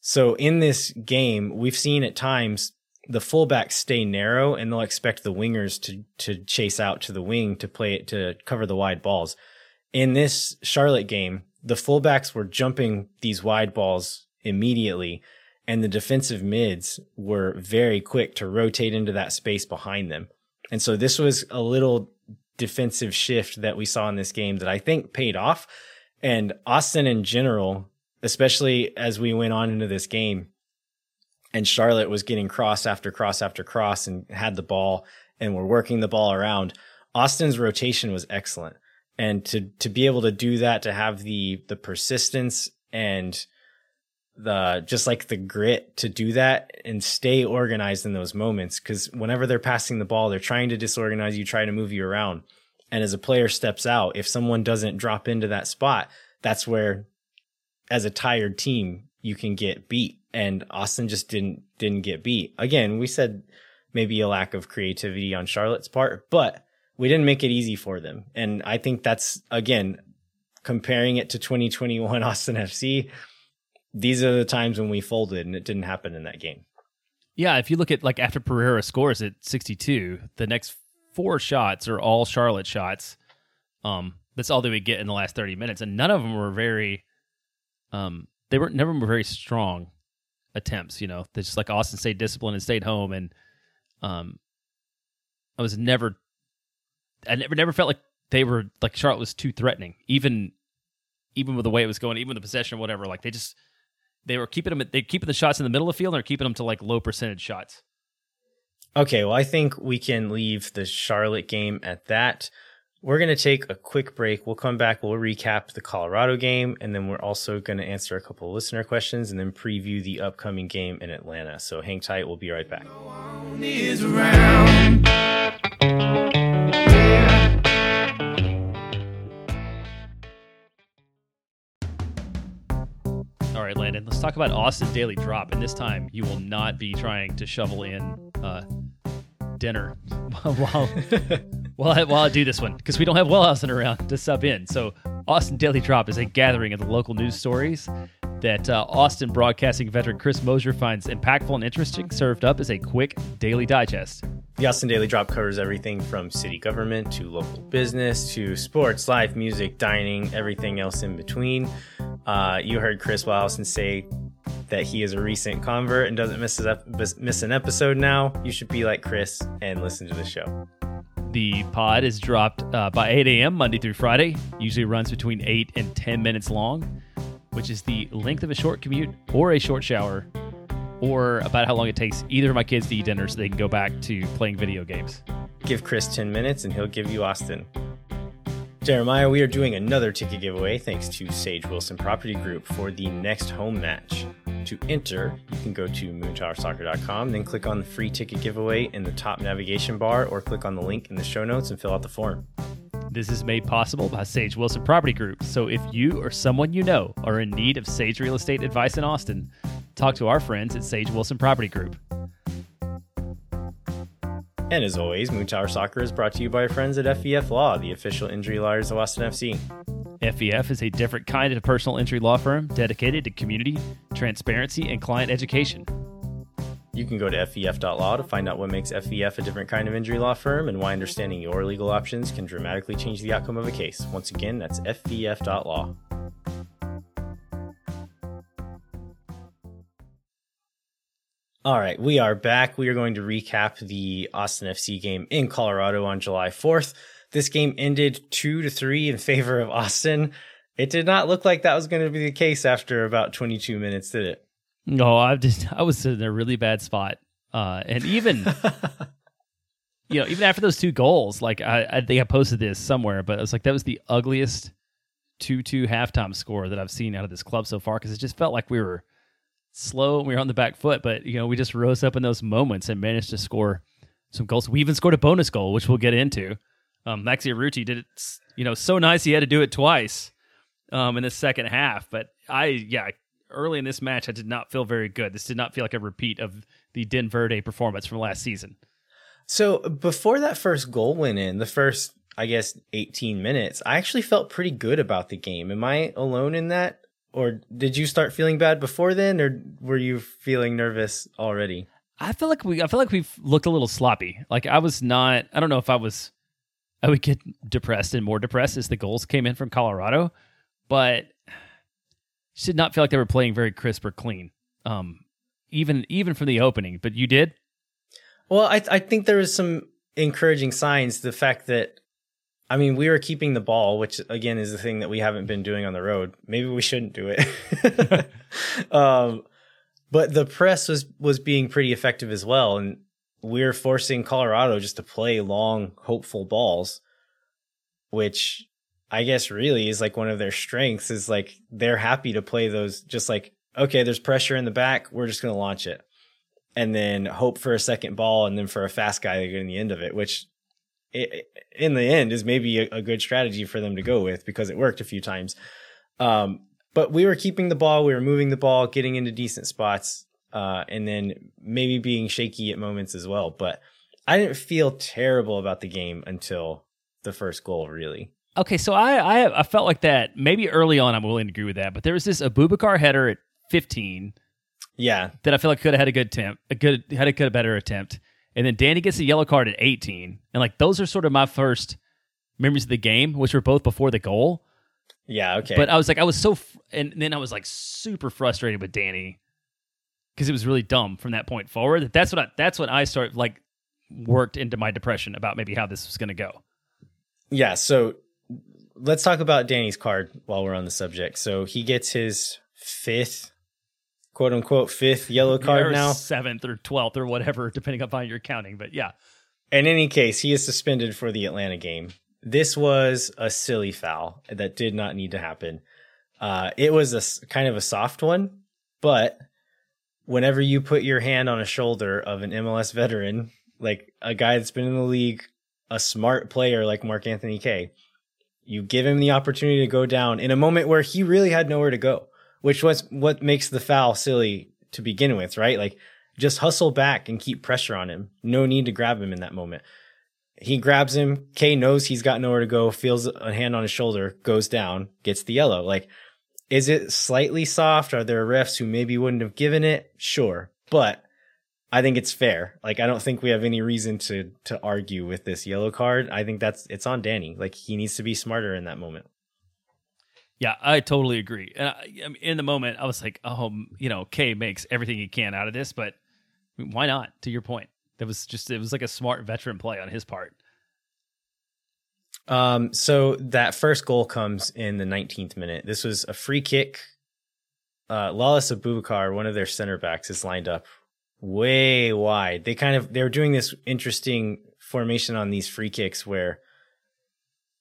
So in this game, we've seen at times the fullbacks stay narrow, and they'll expect the wingers to to chase out to the wing to play it to cover the wide balls. In this Charlotte game, the fullbacks were jumping these wide balls immediately, and the defensive mids were very quick to rotate into that space behind them. And so this was a little defensive shift that we saw in this game that I think paid off. And Austin in general, especially as we went on into this game, and Charlotte was getting cross after cross after cross and had the ball and were working the ball around. Austin's rotation was excellent. And to to be able to do that, to have the the persistence and the just like the grit to do that and stay organized in those moments. Because whenever they're passing the ball they're trying to disorganize you try to move you around. And as a player steps out if someone doesn't drop into that spot that's where as a tired team you can get beat. And austin just didn't didn't get beat. Again we said maybe a lack of creativity on charlotte's part but we didn't make it easy for them and i think that's again comparing it to 2021 austin fc these are the times when we folded and it didn't happen in that game. Yeah, if you look at like after Pereira scores at 62, the next four shots are all Charlotte shots. Um, that's all they would get in the last 30 minutes, and none of them were very, um, they were never were very strong attempts. You know, they just like Austin stayed disciplined and stayed home, and um, I was never, I never never felt like they were like Charlotte was too threatening, even even with the way it was going, even with the possession, or whatever. Like they just they were keeping them they keeping the shots in the middle of the field and they're keeping them to like low percentage shots. Okay, well I think we can leave the Charlotte game at that. We're going to take a quick break. We'll come back. We'll recap the Colorado game, and then we're also going to answer a couple of listener questions and then preview the upcoming game in Atlanta. So hang tight. We'll be right back. All right, Landon, let's talk about Austin Daily Drop. And this time you will not be trying to shovel in uh, dinner while, while, I, while I do this one because we don't have Wellhausen around to sub in. So, Austin Daily Drop is a gathering of the local news stories that uh, Austin broadcasting veteran Chris Mosier finds impactful and interesting, served up as a quick daily digest. The Austin Daily Drop covers everything from city government to local business to sports, live music, dining, everything else in between. Uh, you heard Chris Wellhausen say that he is a recent convert and doesn't miss, miss an episode now. You should be like Chris and listen to the show. The pod is dropped uh, by 8 a.m. Monday through Friday. Usually runs between 8 and 10 minutes long, which is the length of a short commute or a short shower or about how long it takes either of my kids to eat dinner so they can go back to playing video games. Give Chris 10 minutes and he'll give you Austin. Jeremiah, we are doing another ticket giveaway thanks to Sage Wilson Property Group for the next home match. To enter, you can go to moontowersoccer.com, then click on the free ticket giveaway in the top navigation bar, or click on the link in the show notes and fill out the form. This is made possible by Sage Wilson Property Group. So if you or someone you know are in need of Sage real estate advice in Austin, talk to our friends at Sage Wilson Property Group. And as always, Moon Tower Soccer is brought to you by our friends at FEF Law, the official injury lawyers of Austin FC. FEF is a different kind of personal injury law firm dedicated to community, transparency, and client education. You can go to FEF.law to find out what makes FEF a different kind of injury law firm and why understanding your legal options can dramatically change the outcome of a case. Once again, that's FEF.law. All right, we are back. We are going to recap the Austin FC game in Colorado on July 4th. This game ended 2 to 3 in favor of Austin. It did not look like that was going to be the case after about 22 minutes, did it? No, I just I was in a really bad spot. Uh, and even you know, even after those two goals, like I, I think I posted this somewhere, but it was like that was the ugliest two-two halftime score that I've seen out of this club so far because it just felt like we were slow and we were on the back foot, but you know, we just rose up in those moments and managed to score some goals. We even scored a bonus goal, which we'll get into. Um, Maxi Urruti did it, you know, so nice he had to do it twice um, in the second half. But I, yeah, early in this match, I did not feel very good. This did not feel like a repeat of the Den Verde performance from last season. So before that first goal went in, the first, I guess, 18 minutes, I actually felt pretty good about the game. Am I alone in that? Or did you start feeling bad before then, or were you feeling nervous already? I feel like we I feel like we've looked a little sloppy. Like I was not I don't know if I was I would get depressed and more depressed as the goals came in from Colorado, but did not feel like they were playing very crisp or clean. Um even even from the opening, but you did? Well, I I think there was some encouraging signs the fact that I mean, we were keeping the ball, which again is the thing that we haven't been doing on the road. Maybe we shouldn't do it. um, but the press was was being pretty effective as well, and we're forcing Colorado just to play long, hopeful balls, which I guess really is like one of their strengths. Is like they're happy to play those, just like okay, there's pressure in the back, we're just going to launch it, and then hope for a second ball, and then for a fast guy to get in the end of it, which it, in the end is maybe a, a, good strategy for them to go with because it worked a few times. Um, but we were keeping the ball, we were moving the ball, getting into decent spots, uh, and then maybe being shaky at moments as well. But I didn't feel terrible about the game until the first goal, really. Okay, so I, I, I felt like that maybe early on. I'm willing to agree with that, but there was this Abubakar header at 15. Yeah, that I feel like could have had a good attempt, a good had a, good, a better attempt, and then Danny gets a yellow card at 18, and like those are sort of my first memories of the game, which were both before the goal. Yeah, okay. But I was like, I was so, and then I was like super frustrated with Danny because it was really dumb from that point forward. That's what I, that's what I started like worked into my depression about maybe how this was going to go. Yeah. So let's talk about Danny's card while we're on the subject. So he gets his fifth, quote unquote, fifth yellow card now, seventh or twelfth or whatever, depending upon your counting. But yeah. In any case, he is suspended for the Atlanta game this was a silly foul that did not need to happen. Uh, it was a kind of a soft one, but whenever you put your hand on a shoulder of an MLS veteran, like a guy that's been in the league, a smart player like Mark-Anthony Kaye, you give him the opportunity to go down in a moment where he really had nowhere to go, which was what makes the foul silly to begin with, right? Like just hustle back and keep pressure on him. No need to grab him in that moment. He grabs him. Kaye knows he's got nowhere to go, feels a hand on his shoulder, goes down, gets the yellow. Like, is it slightly soft? Are there refs who maybe wouldn't have given it? Sure. But I think it's fair. Like, I don't think we have any reason to to argue with this yellow card. I think that's it's on Danny. Like, he needs to be smarter in that moment. Yeah, I totally agree. And I, in the moment, I was like, oh, you know, Kaye makes everything he can out of this, but why not? To your point. That was just it was like a smart veteran play on his part. Um, so that first goal comes in the 19th minute. This was a free kick. Uh, Lalas Abubakar, one of their center backs, is lined up way wide. They kind of they were doing this interesting formation on these free kicks where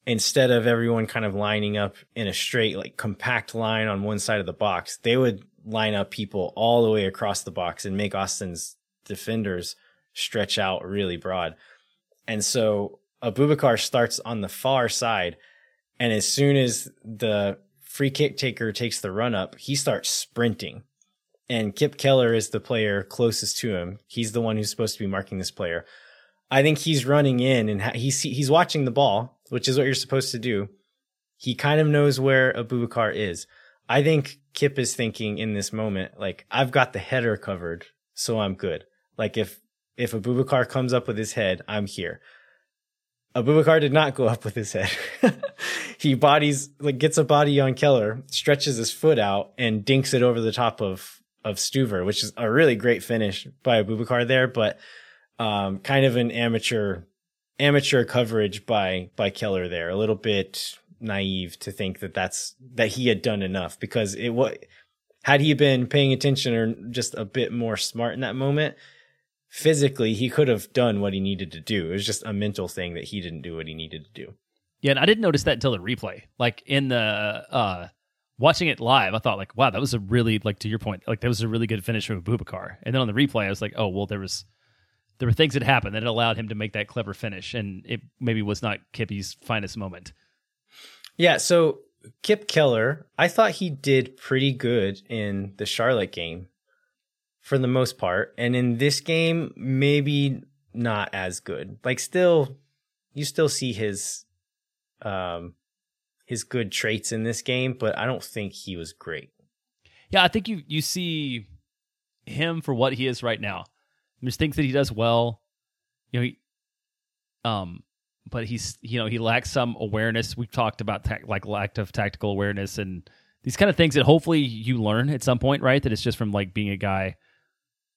instead of everyone kind of lining up in a straight like compact line on one side of the box, they would line up people all the way across the box and make Austin's defenders stretch out really broad. And so Abubakar starts on the far side. And as soon as the free kick taker takes the run up, he starts sprinting. And Kip Keller is the player closest to him. He's the one who's supposed to be marking this player. I think he's running in and he's he's watching the ball, which is what you're supposed to do. He kind of knows where Abubakar is. I think Kip is thinking in this moment, like, I've got the header covered, so I'm good. Like if if Abubakar comes up with his head, I'm here. Abubakar did not go up with his head. he bodies like gets a body on Keller, stretches his foot out, and dinks it over the top of of Stuver, which is a really great finish by Abubakar there, but um, kind of an amateur amateur coverage by by Keller there. A little bit naive to think that that's that he had done enough because it what had he been paying attention or just a bit more smart in that moment, physically he could have done what he needed to do. It was just a mental thing that he didn't do what he needed to do. Yeah, and I didn't notice that until the replay. Like in the uh watching it live, I thought like, wow, that was a really like to your point, like that was a really good finish from Abubakar. And then on the replay, I was like, oh well, there was there were things that happened that allowed him to make that clever finish, and it maybe was not Kippy's finest moment. Yeah, so Kip Keller, I thought he did pretty good in the Charlotte game for the most part. And in this game, maybe not as good. Like still you still see his um his good traits in this game, but I don't think he was great. Yeah, I think you you see him for what he is right now. There's things that he does well. You know, he, um, but he's you know he lacks some awareness. We've talked about ta- like lack of tactical awareness and these kind of things that hopefully you learn at some point, right? That it's just from like being a guy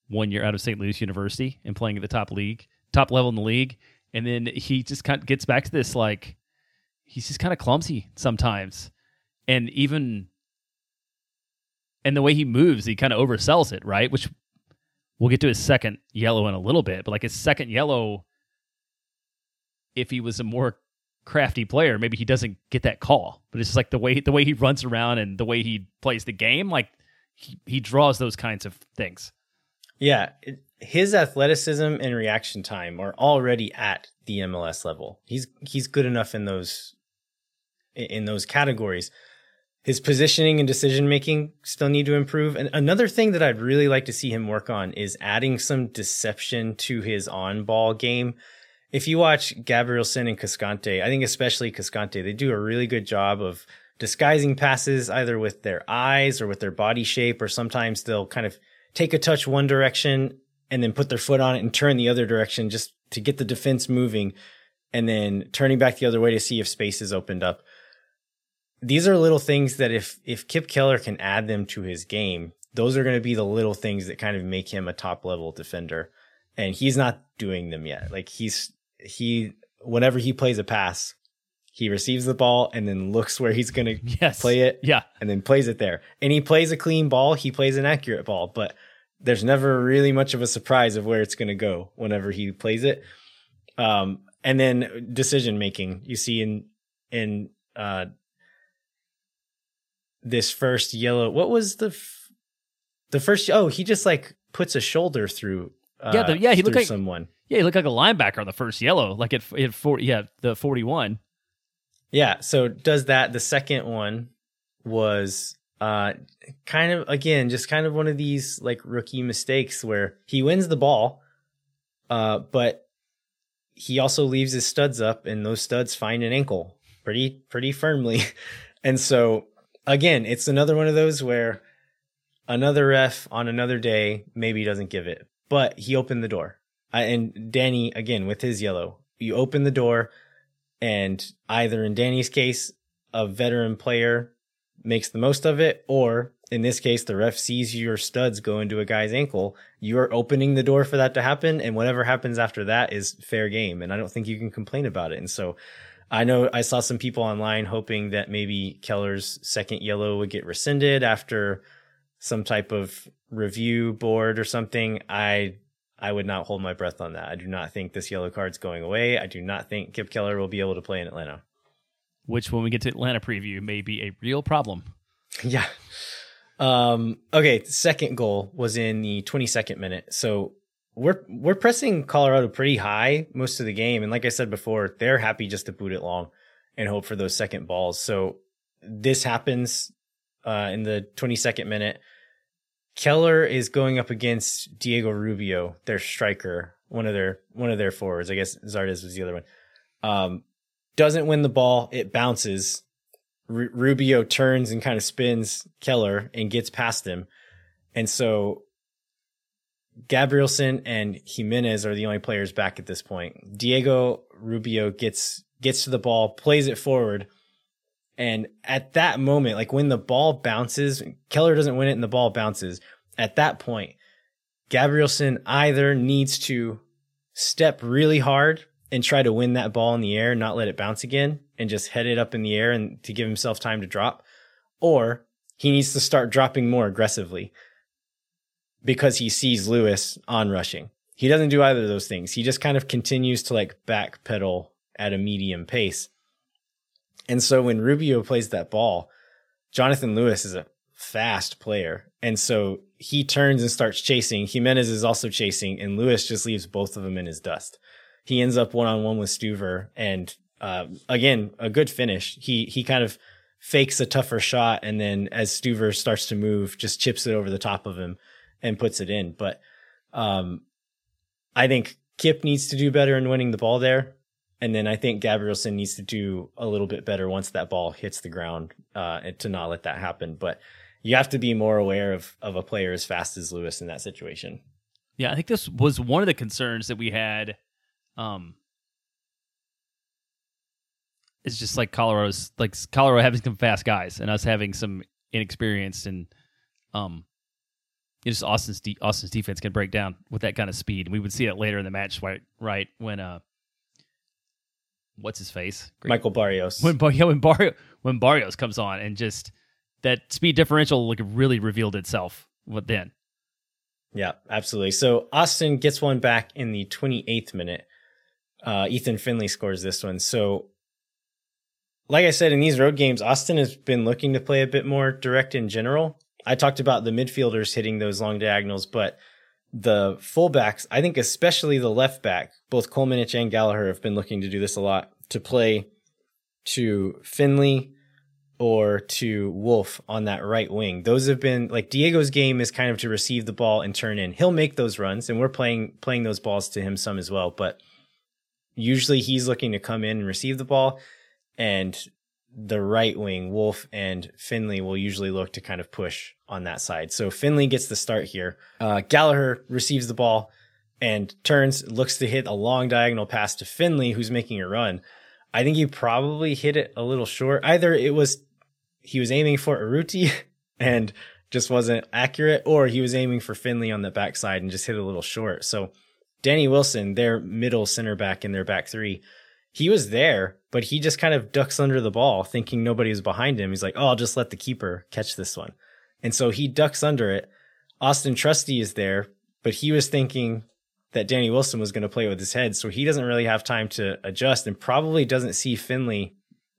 one year out of St. Louis University and playing at the top league, top level in the league, and then he just kind of gets back to this like he's just kind of clumsy sometimes, and even and the way he moves, he kind of oversells it, right? Which we'll get to his second yellow in a little bit, but like his second yellow, if he was a more crafty player, maybe he doesn't get that call. But it's just like the way the way he runs around and the way he plays the game, like he, he draws those kinds of things. Yeah, his athleticism and reaction time are already at the MLS level. He's he's good enough in those in those categories. His positioning and decision making still need to improve. And another thing that I'd really like to see him work on is adding some deception to his on ball game. If you watch Gabrielsen and Cascante, I think especially Cascante, they do a really good job of disguising passes either with their eyes or with their body shape, or sometimes they'll kind of take a touch one direction and then put their foot on it and turn the other direction just to get the defense moving and then turning back the other way to see if space is opened up these are little things that if if Kip Keller can add them to his game, those are going to be the little things that kind of make him a top level defender. And he's not doing them yet. Like he's he whenever he plays a pass, he receives the ball and then looks where he's going to yes. play it. Yeah. And then plays it there. And he plays a clean ball, he plays an accurate ball, but there's never really much of a surprise of where it's going to go whenever he plays it. Um, and then decision making you see in in uh, this first yellow. What was the f- the first? Oh, he just like puts a shoulder through. Uh, yeah, the, yeah, he looked like someone. Yeah, he looked like a linebacker on the first yellow, like at at four. Yeah, the forty one. Yeah, so does that. The second one was uh kind of again just kind of one of these like rookie mistakes where he wins the ball, uh, but he also leaves his studs up, and those studs find an ankle pretty pretty firmly, and so again, it's another one of those where another ref on another day maybe doesn't give it, but he opened the door. I, and Danny, again, with his yellow, you open the door, and either in Danny's case, a veteran player makes the most of it, or in this case, the ref sees your studs go into a guy's ankle. You're opening the door for that to happen, and whatever happens after that is fair game. And I don't think you can complain about it. And so I know I saw some people online hoping that maybe Keller's second yellow would get rescinded after some type of review board or something. I I would not hold my breath on that. I do not think this yellow card's going away. I do not think Kip Keller will be able to play in Atlanta. Which, when we get to Atlanta preview, may be a real problem. Yeah. Um, okay, second goal was in the 22nd minute. So we're we're pressing Colorado pretty high most of the game, and like I said before, they're happy just to boot it long and hope for those second balls. So this happens uh, in the 22nd minute. Keller is going up against Diego Rubio, their striker, one of their one of their forwards. I guess Zardes was the other one. Um, doesn't win the ball. It bounces. R- Rubio turns and kind of spins Keller and gets past him. And so Gabrielsen and Jimenez are the only players back at this point. Diego Rubio gets gets to the ball, plays it forward, and at that moment, like when the ball bounces, Keller doesn't win it and the ball bounces. At that point, Gabrielsen either needs to step really hard and try to win that ball in the air, not let it bounce again, and just head it up in the air and to give himself time to drop, or he needs to start dropping more aggressively because he sees Lewis on rushing. He doesn't do either of those things. He just kind of continues to like backpedal at a medium pace. And so when Rubio plays that ball, Jonathan Lewis is a fast player. And so he turns and starts chasing. Jimenez is also chasing, and Lewis just leaves both of them in his dust. He ends up one on one with Stuver. And uh, again, a good finish. He, he kind of fakes a tougher shot. And then as Stuver starts to move, just chips it over the top of him and puts it in. But um, I think Kip needs to do better in winning the ball there. And then I think Gabrielsen needs to do a little bit better once that ball hits the ground uh, to not let that happen. But you have to be more aware of, of a player as fast as Lewis in that situation. Yeah, I think this was one of the concerns that we had. Um, it's just like Colorado's like Colorado having some fast guys and us having some inexperienced and um just Austin's de- Austin's defense can break down with that kind of speed. And we would see it later in the match, right? Right when uh, what's his face? Great. Michael Barrios. When yeah, when Barrios when Barrios comes on and just that speed differential like really revealed itself. What then? Yeah, absolutely. So Austin gets one back in the 28th minute. Uh, Ethan Finlay scores this one. So, like I said, in these road games, Austin has been looking to play a bit more direct in general. I talked about the midfielders hitting those long diagonals, but the fullbacks, I think especially the left back, both Kolmanic and Gallagher have been looking to do this a lot to play to Finlay or to Wolff on that right wing. Those have been like Diego's game is kind of to receive the ball and turn in. He'll make those runs and we're playing playing those balls to him some as well, but usually he's looking to come in and receive the ball and the right wing, Wolff and Finlay will usually look to kind of push on that side. So Finlay gets the start here. Uh, Gallagher receives the ball and turns, looks to hit a long diagonal pass to Finlay, who's making a run. I think he probably hit it a little short. Either it was he was aiming for Urruti and just wasn't accurate, or he was aiming for Finlay on the backside and just hit a little short. So Danny Wilson, their middle center back in their back three, he was there, but he just kind of ducks under the ball, thinking nobody was behind him. He's like, "Oh, I'll just let the keeper catch this one," and so he ducks under it. Austin Trusty is there, but he was thinking that Danny Wilson was going to play with his head, so he doesn't really have time to adjust, and probably doesn't see Finlay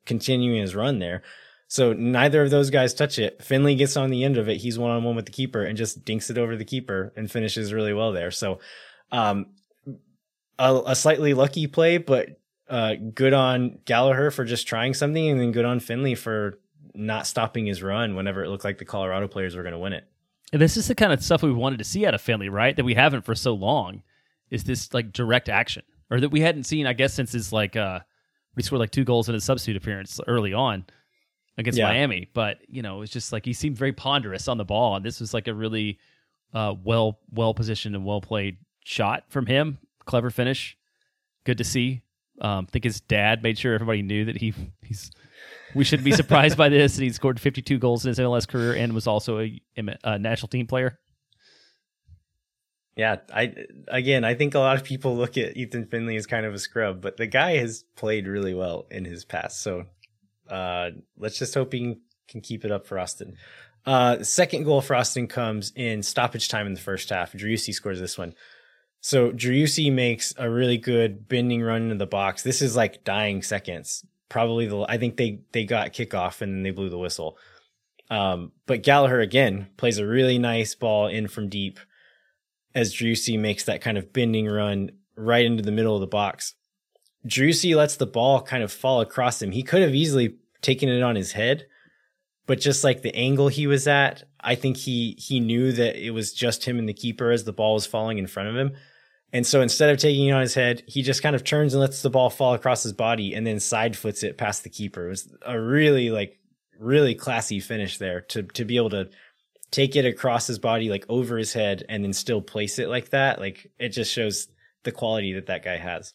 continuing his run there. So neither of those guys touch it. Finlay gets on the end of it. He's one on one with the keeper and just dinks it over the keeper and finishes really well there. So, um, a, a slightly lucky play, but uh, good on Gallagher for just trying something, and then good on Finlay for not stopping his run whenever it looked like the Colorado players were going to win it. And this is the kind of stuff we wanted to see out of Finlay, right? That we haven't for so long. Is this like direct action, or that we hadn't seen, I guess, since his like uh, he scored like two goals in his substitute appearance early on against yeah. Miami. But you know, it's just like he seemed very ponderous on the ball, and this was like a really uh, well well positioned and well played shot from him. Clever finish, good to see. Um, I think his dad made sure everybody knew that he he's. We shouldn't be surprised by this. And he scored 52 goals in his MLS career and was also a, a national team player. Yeah, I again, I think a lot of people look at Ethan Finlay as kind of a scrub, but the guy has played really well in his past. So uh, let's just hope he can keep it up for Austin. Uh, second goal for Austin comes in stoppage time in the first half. Driussi scores this one. So Driussi makes a really good bending run into the box. This is like dying seconds. Probably the I think they they got kickoff and then they blew the whistle. Um, but Gallagher again plays a really nice ball in from deep as Driussi makes that kind of bending run right into the middle of the box. Driussi lets the ball kind of fall across him. He could have easily taken it on his head, but just like the angle he was at, I think he he knew that it was just him and the keeper as the ball was falling in front of him. And so instead of taking it on his head, he just kind of turns and lets the ball fall across his body and then side foots it past the keeper. It was a really like really classy finish there to to be able to take it across his body like over his head and then still place it like that. Like it just shows the quality that that guy has.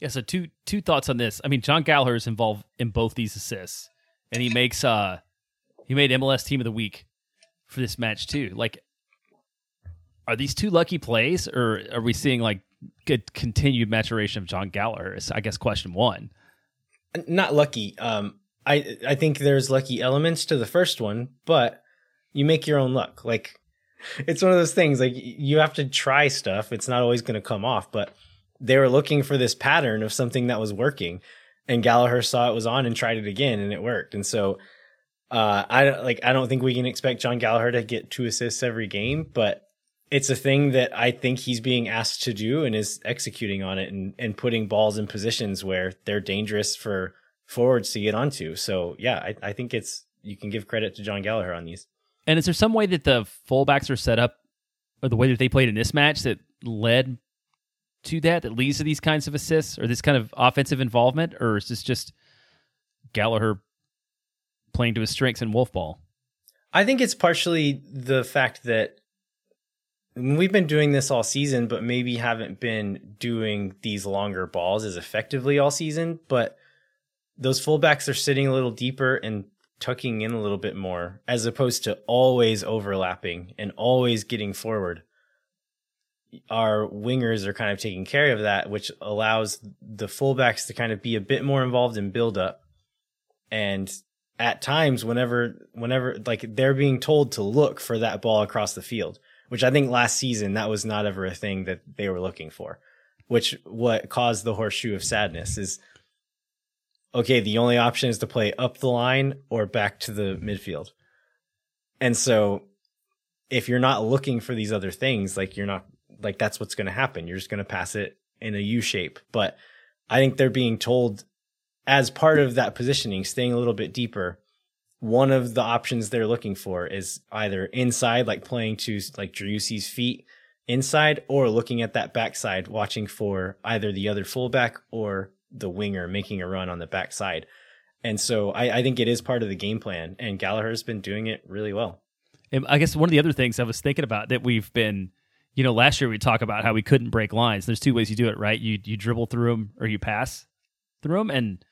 Yeah, so two two thoughts on this. I mean, Jon Gallagher is involved in both these assists, and he makes uh he made MLS Team of the Week for this match too. Like are these two lucky plays, or are we seeing like good continued maturation of Jon Gallagher? Is I guess question one. Not lucky. Um, I I think there's lucky elements to the first one, but you make your own luck. Like it's one of those things. Like you have to try stuff. It's not always going to come off, but they were looking for this pattern of something that was working, and Gallagher saw it was on and tried it again, and it worked. And so. Uh, I like. I don't think we can expect Jon Gallagher to get two assists every game, but it's a thing that I think he's being asked to do and is executing on it and, and putting balls in positions where they're dangerous for forwards to get onto. So yeah, I, I think it's you can give credit to Jon Gallagher on these. And is there some way that the fullbacks are set up or the way that they played in this match that led to that, that leads to these kinds of assists or this kind of offensive involvement? Or is this just Gallagher playing to his strengths in Wolff ball? I think it's partially the fact that we've been doing this all season, but maybe haven't been doing these longer balls as effectively all season. But those fullbacks are sitting a little deeper and tucking in a little bit more, as opposed to always overlapping and always getting forward. Our wingers are kind of taking care of that, which allows the fullbacks to kind of be a bit more involved in build up and at times whenever whenever like they're being told to look for that ball across the field, which I think last season that was not ever a thing that they were looking for. Which what caused the horseshoe of sadness is okay, the only option is to play up the line or back to the midfield. And so if you're not looking for these other things, like you're not like that's what's going to happen. You're just going to pass it in a U shape. But I think they're being told as part of that positioning, staying a little bit deeper. One of the options they're looking for is either inside, like playing to like Driussi's feet inside, or looking at that backside, watching for either the other fullback or the winger making a run on the backside. And so I, I think it is part of the game plan, and Gallagher's been doing it really well. And I guess one of the other things I was thinking about that we've been, you know, last year we talked about how we couldn't break lines. There's two ways you do it, right? You you dribble through them or you pass through them, and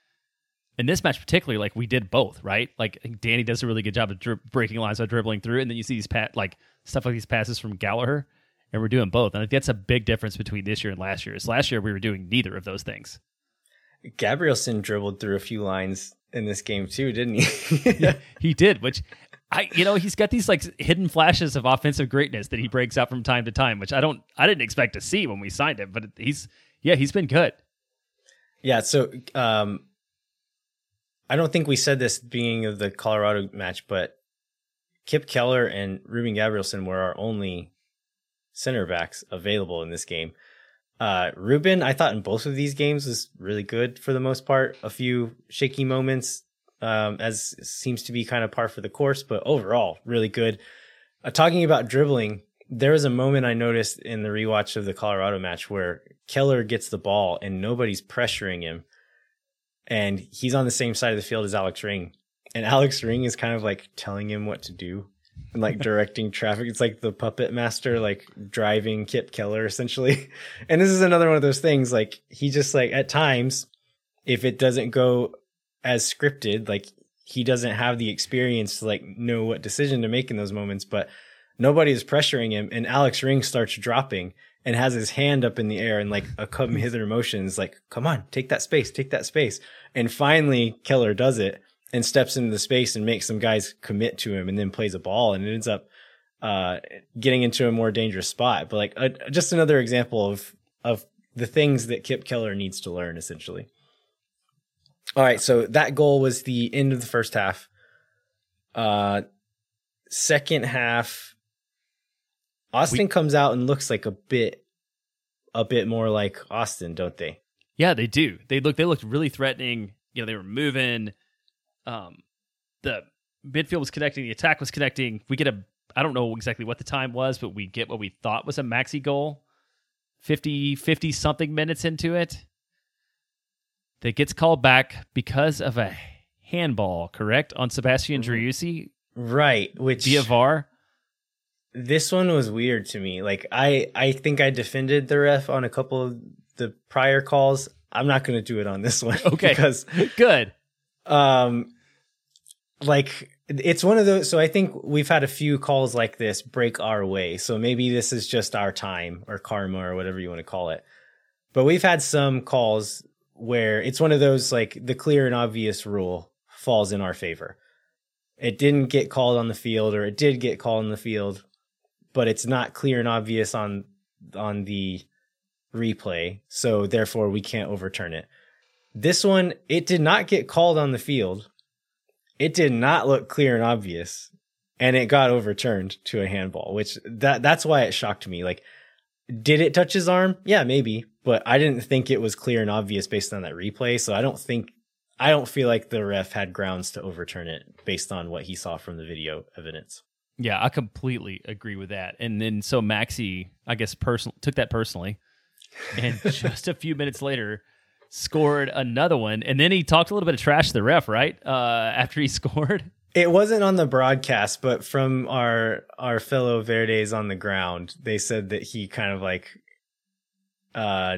in this match particularly, like we did both, right? Like Danny does a really good job of dri- breaking lines by dribbling through, and then you see these pat like stuff like these passes from Gallagher, and we're doing both. And I think that's a big difference between this year and last year. Is last year we were doing neither of those things. Gabrielsen dribbled through a few lines in this game too, didn't he? yeah, he did, which I you know, he's got these like hidden flashes of offensive greatness that he breaks out from time to time, which I don't I didn't expect to see when we signed him, but he's yeah, he's been good. Yeah, so um I don't think we said this beginning of the Colorado match, but Kip Keller and Ruben Gabrielsen were our only center backs available in this game. Uh, Ruben, I thought in both of these games was really good for the most part. A few shaky moments, um, as seems to be kind of par for the course, but overall, really good. Uh, talking about dribbling, there was a moment I noticed in the rewatch of the Colorado match where Keller gets the ball and nobody's pressuring him. And he's on the same side of the field as Alex Ring. And Alex Ring is kind of like telling him what to do and like directing traffic. It's like the puppet master, like driving Kip Keller essentially. And this is another one of those things. Like he just like at times, if it doesn't go as scripted, like he doesn't have the experience to like know what decision to make in those moments, but nobody is pressuring him. And Alex Ring starts dropping and has his hand up in the air and like a come hither motions, like, come on, take that space, take that space. And finally Keller does it and steps into the space and makes some guys commit to him and then plays a ball and it ends up uh, getting into a more dangerous spot. But like uh, just another example of of the things that Kip Keller needs to learn essentially. All right, so that goal was the end of the first half. Uh second half Austin we, comes out and looks like a bit a bit more like Austin, don't they? Yeah, they do. They look they looked really threatening. You know, they were moving um, the midfield was connecting, the attack was connecting. We get a I don't know exactly what the time was, but we get what we thought was a maxi goal. 50 50 something minutes into it that gets called back because of a handball, correct? On Sebastian mm-hmm. Driussi? Right, which via VAR. This one was weird to me. Like I I think I defended the ref on a couple of the prior calls. I'm not going to do it on this one. Okay. because good. Um like it's one of those so i think we've had a few calls like this break our way so maybe this is just our time or karma or whatever you want to call it but we've had some calls where it's one of those like the clear and obvious rule falls in our favor it didn't get called on the field or it did get called on the field but it's not clear and obvious on on the replay so therefore we can't overturn it. This one it did not get called on the field. It did not look clear and obvious and it got overturned to a handball which that that's why it shocked me. Like did it touch his arm? Yeah maybe but i didn't think it was clear and obvious based on that replay so i don't think i don't feel like the ref had grounds to overturn it based on what he saw from the video evidence yeah i completely agree with that and then so maxi i guess person took that personally and just a few minutes later scored another one, and then he talked a little bit of trash to the ref, right? Uh, after he scored. It wasn't on the broadcast, but from our our fellow Verdes on the ground, they said that he kind of like uh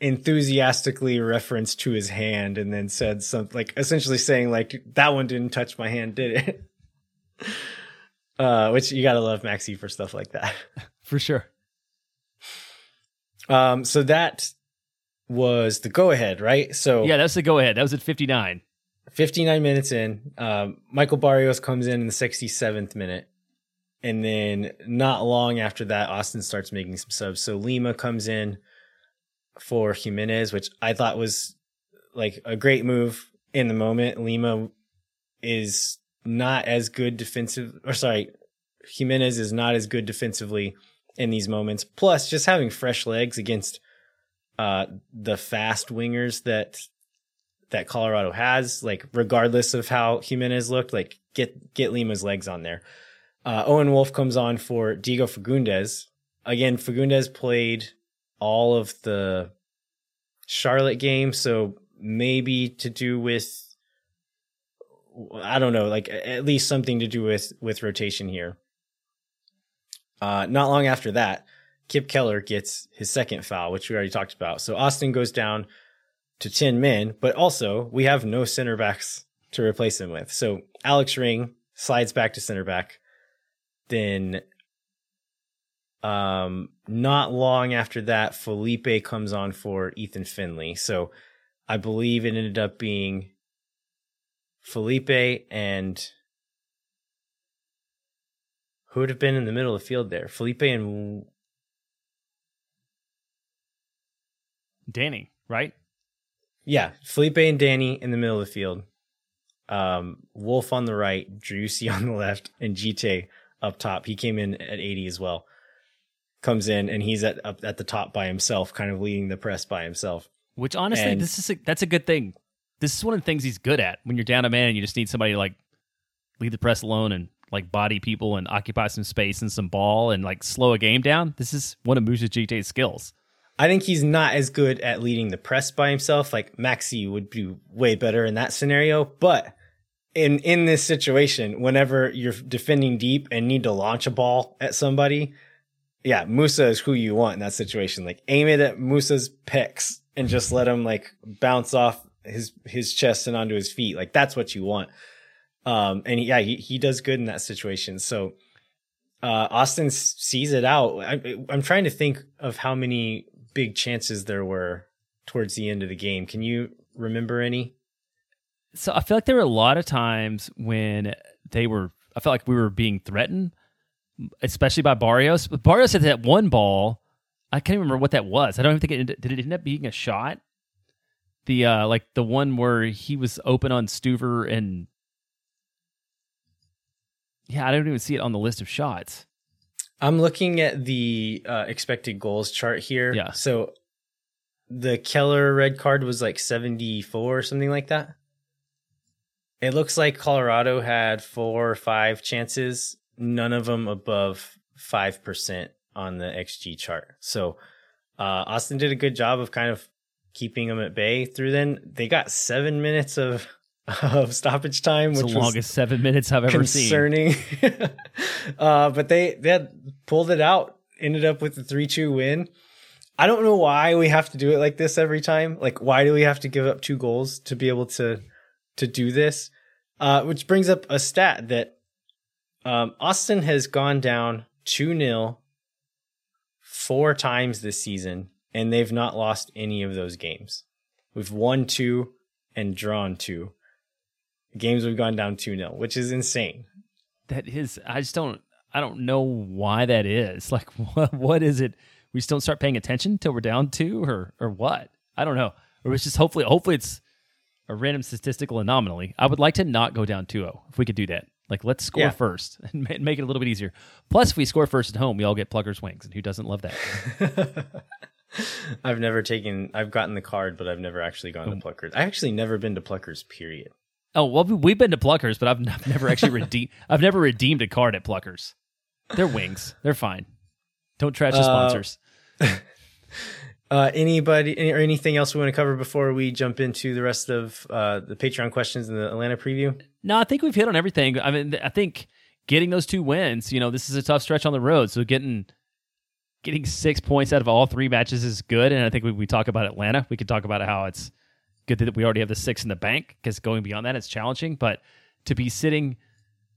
enthusiastically referenced to his hand and then said something like essentially saying like that one didn't touch my hand, did it? uh which you got to love Maxi for stuff like that. For sure. Um so that was the go ahead, right? So yeah, that's the go ahead. That was at 59. 59 minutes in, um, Michael Barrios comes in in the 67th minute. And then not long after that, Austin starts making some subs. So Lima comes in for Jimenez, which I thought was like a great move in the moment. Lima is not as good defensive, or sorry, Jimenez is not as good defensively in these moments. Plus, just having fresh legs against uh, the fast wingers that that Colorado has, like regardless of how Jimenez looked, like get get Lima's legs on there. Uh, Owen Wolff comes on for Diego Fagundez. Again, Fagundez played all of the Charlotte game, so maybe to do with I don't know, like at least something to do with with rotation here. Uh, not long after that, Kip Keller gets his second foul, which we already talked about. So Austin goes down to 10 men, but also we have no center backs to replace him with. So Alex Ring slides back to center back. Then um not long after that Felipe comes on for Ethan Finlay. So I believe it ended up being Felipe and who would have been in the middle of the field there? Felipe and Danny, right? Yeah, Felipe and Danny in the middle of the field. Um, Wolff on the right, Driussi on the left, and Djitté up top. He came in at 80 as well. Comes in and he's at up at the top by himself, kind of leading the press by himself. Which honestly, And- this is a, that's a good thing. This is one of the things he's good at. When you're down a man, and you just need somebody to like lead the press alone and like body people and occupy some space and some ball and like slow a game down. This is one of Moussa Djitté's skills. I think he's not as good at leading the press by himself. Like Maxi would be way better in that scenario, but in in this situation, whenever you're defending deep and need to launch a ball at somebody, yeah, Moussa is who you want in that situation. Like aim it at Moussa's pecs and just let him like bounce off his his chest and onto his feet. Like that's what you want. Um, and yeah, he he does good in that situation. So uh, Austin sees it out. I, I'm trying to think of how many big chances there were towards the end of the game. Can you remember any? So I feel like there were a lot of times when they were. I felt like we were being threatened, especially by Barrios. Barrios had that one ball. I can't even remember what that was. I don't even think it did it end up being a shot. The uh like the one where he was open on Stuver and yeah, I don't even see it on the list of shots. I'm looking at the uh, expected goals chart here. Yeah. So the Keller red card was like 74 or something like that. It looks like Colorado had four or five chances, none of them above 5% on the XG chart. So uh, Austin did a good job of kind of keeping them at bay through then. They got seven minutes of, of stoppage time, It's which the was longest seven minutes I've ever seen. concerning. uh, but they they had pulled it out, ended up with a three two win. I don't know why we have to do it like this every time. Like, why do we have to give up two goals to be able to to do this? Uh, which brings up a stat that um, Austin has gone down two 0 four times this season, and they've not lost any of those games. We've won two and drawn two games we've gone down 2-0 which is insane That is, I just don't, I don't know why that is. Like, what, what is it? We just don't start paying attention until we're down two, or or what? I don't know. Or it's just hopefully, hopefully it's a random statistical anomaly. I would like to not go down 2-0 if we could do that. Like, let's score Yeah. first and make it a little bit easier. Plus, if we score first at home, we all get Pluckers wings, and who doesn't love that? i've never taken i've gotten the card but i've never actually gone to pluckers i actually never been to pluckers period Oh well, we- we've been to Pluckers, but I've, n- I've never actually redeemed. I've never redeemed a card at Pluckers. They're wings. They're fine. Don't trash the Uh, sponsors. uh anybody any, or anything else we want to cover before we jump into the rest of uh the patreon questions and the atlanta preview No, I think we've hit on everything. I mean, I think getting those two wins, you know, this is a tough stretch on the road. So getting getting six points out of all three matches is good. And I think we, we talk about Atlanta. We could talk about how it's good that we already have the six in the bank because going beyond that, it's challenging. But to be sitting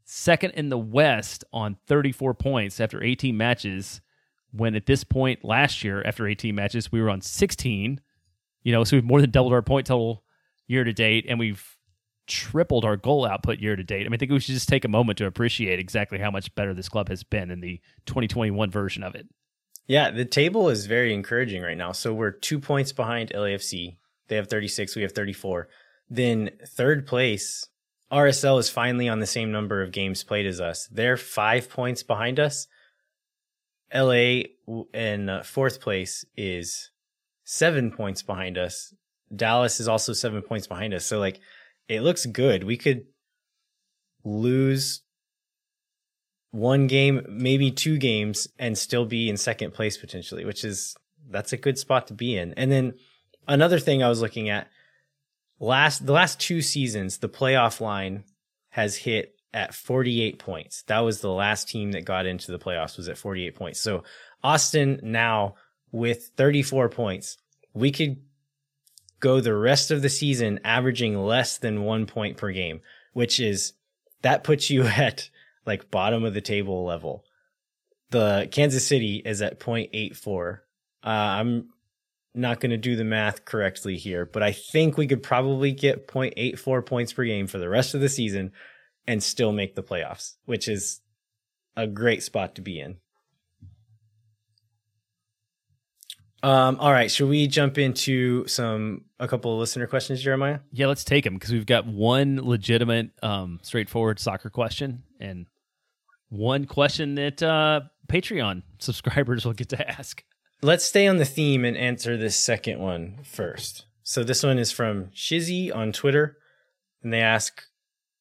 second in the West on 34 points after 18 matches, when at this point last year, after 18 matches, we were on 16, you know, so we've more than doubled our point total year to date. And we've tripled our goal output year to date. I mean, I think we should just take a moment to appreciate exactly how much better this club has been in the 2021 version of it. Yeah, the table is very encouraging right now. So we're two points behind LAFC. They have 36, we have 34. Then third place, RSL is finally on the same number of games played as us. They're five points behind us. LA in uh, fourth place is seven points behind us. Dallas is also seven points behind us. So like it looks good. We could lose one game, maybe two games, and still be in second place potentially, which is that's a good spot to be in. And then another thing I was looking at last the last two seasons, the playoff line has hit at 48 points. That was the last team that got into the playoffs was at 48 points. So Austin now with 34 points, we could go the rest of the season averaging less than one point per game, which is that puts you at like bottom of the table level. The Kansas City is at 0.84. Uh, I'm not going to do the math correctly here, but I think we could probably get 0.84 points per game for the rest of the season and still make the playoffs, which is a great spot to be in. Um, all right, should we jump into some a couple of listener questions, Jeremiah? Yeah, let's take them because we've got one legitimate, um, straightforward soccer question and one question that uh, Patreon subscribers will get to ask. Let's stay on the theme and answer this second one first. So this one is from Shizzy on Twitter, and they ask,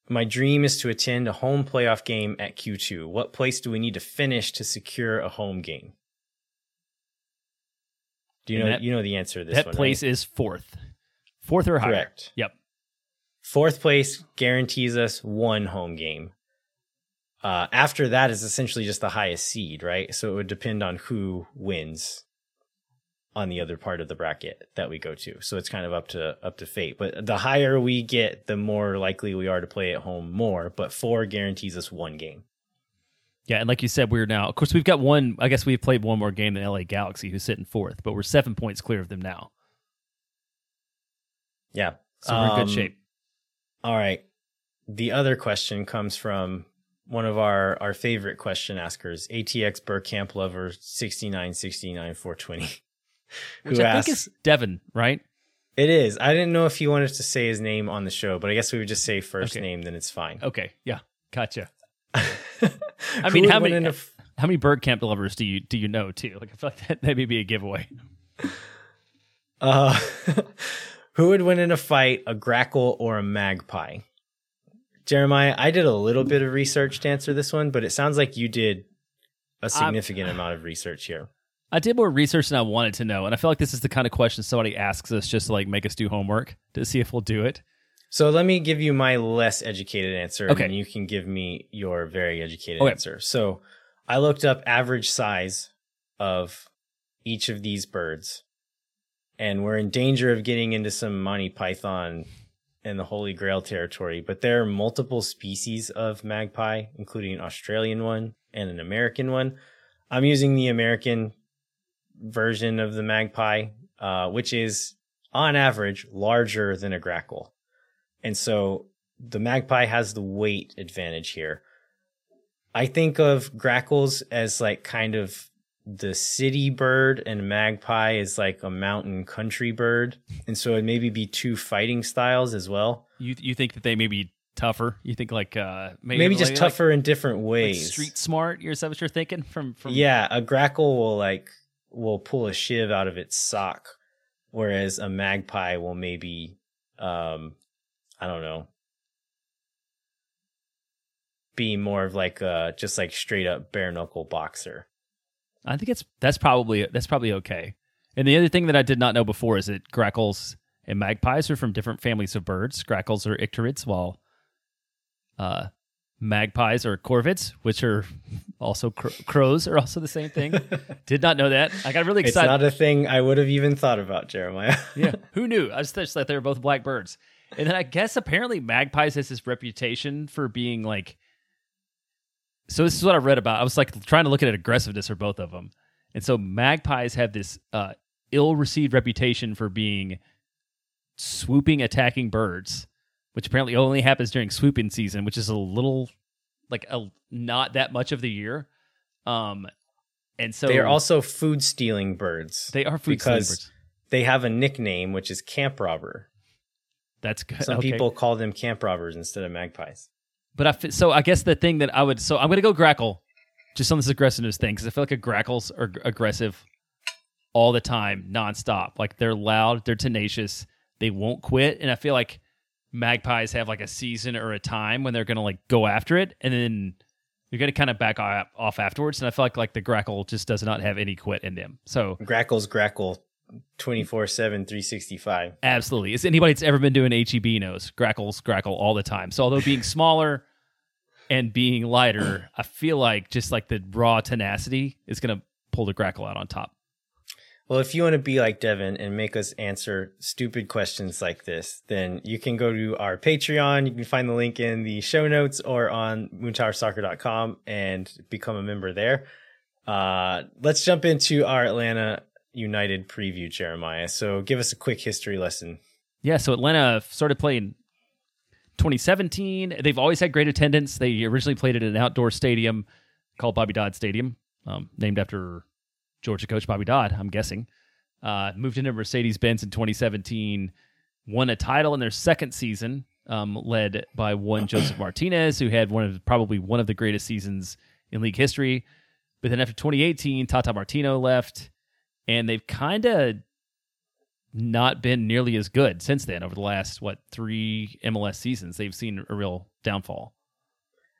"My dream is to attend a home playoff game at Q2. What place do we need to finish to secure a home game?" Do you And know that- you know the answer to this that one? place right? is fourth, fourth or higher. correct. Yep. Fourth place guarantees us one home game. Uh, after that is essentially just the highest seed, right? So it would depend on who wins on the other part of the bracket that we go to. So it's kind of up to up to fate. But the higher we get, the more likely we are to play at home more. But four guarantees us one game. Yeah, and like you said, we're now. Of course, we've got one. I guess we've played one more game than LA Galaxy, who's sitting fourth, but we're seven points clear of them now, Yeah. so we're in Um, good shape. All right. The other question comes from one of our, our favorite question askers, ATX Burkamp Lover 6969 420. Which who I asks, think is Devin, right? It is. I didn't know if he wanted to say his name on the show, but I guess we would just say first Okay. name, then it's fine. Okay, yeah, gotcha. I mean, how many- How many bird camp lovers do you do you know too? Like I feel like that, that may be a giveaway. uh, who would win in a fight, a grackle or a magpie? Jeremiah, I did a little bit of research to answer this one, but it sounds like you did a significant amount of research here. I did more research than I wanted to know, and I feel like this is the kind of question somebody asks us just to like make us do homework to see if we'll do it. So let me give you my less educated answer, Okay. and you can give me your very educated Okay. answer. So I looked up average size of each of these birds, and we're in danger of getting into some Monty Python and the Holy Grail territory. But there are multiple species of magpie, including an Australian one and an American one. I'm using the American version of the magpie, uh, which is on average larger than a grackle. And so the magpie has the weight advantage here. I think of grackles as like kind of the city bird and magpie is like a mountain country bird. And so it maybe be two fighting styles as well. You you think that they may be tougher? You think like uh maybe, Maybe, just like- tougher in different like, ways. street smart. You're is that what you're thinking from from Yeah, a grackle will like will pull a shiv out of its sock, whereas a magpie will maybe um I don't know be more of like a just like straight up bare knuckle boxer. I think it's that's probably that's probably okay. And the other thing that I did not know before is that grackles and magpies are from different families of birds. Grackles are icterids, while uh, magpies are corvids, which are also cr- crows are also the same thing. did not know that. I got really excited. It's not a thing I would have even thought about, Jeremiah. yeah, who knew? I just thought they were both black birds. And then I guess apparently magpies has this reputation for being like. So this is what I read about. I was like trying to look at aggressiveness for both of them, and so magpies have this uh, ill-received reputation for being swooping, attacking birds, which apparently only happens during swooping season, which is a little like a not that much of the year. Um, and so they are also food stealing birds. they are food because birds. they have a nickname which is camp robber. That's good. Some Okay. people call them camp robbers instead of magpies. But I so I guess the thing that I would so I'm gonna go grackle, just on this aggressiveness thing because I feel like a grackles are aggressive all the time, nonstop. Like they're loud, they're tenacious, they won't quit, and I feel like magpies have like a season or a time when they're gonna like go after it, and then you're gonna kind of back off afterwards. And I feel like like the grackle just does not have any quit in them. So Grackles grackle 24 7, 365. Absolutely. As anybody that's ever been doing HEB knows, grackles grackle all the time. So although being smaller and being lighter, I feel like just like the raw tenacity is gonna pull the grackle out on top. Well, if you want to be like Devin and make us answer stupid questions like this, then you can go to our Patreon. You can find the link in the show notes or on moontowersoccer.com and become a member there. Uh, let's jump into our Atlanta United preview, Jeremiah. So give us a quick history lesson. Yeah, so Atlanta started playing 2017. They've always had great attendance. They originally played at an outdoor stadium called Bobby Dodd Stadium, um, named after Georgia coach Bobby Dodd, I'm guessing. Uh, moved into Mercedes Benz in 2017, won a title in their second season, um, led by one Joseph Martinez, who had one of probably one of the greatest seasons in league history. But then after 2018, Tata Martino left, and they've kind of not been nearly as good since then. Over the last what three MLS seasons, they've seen a real downfall.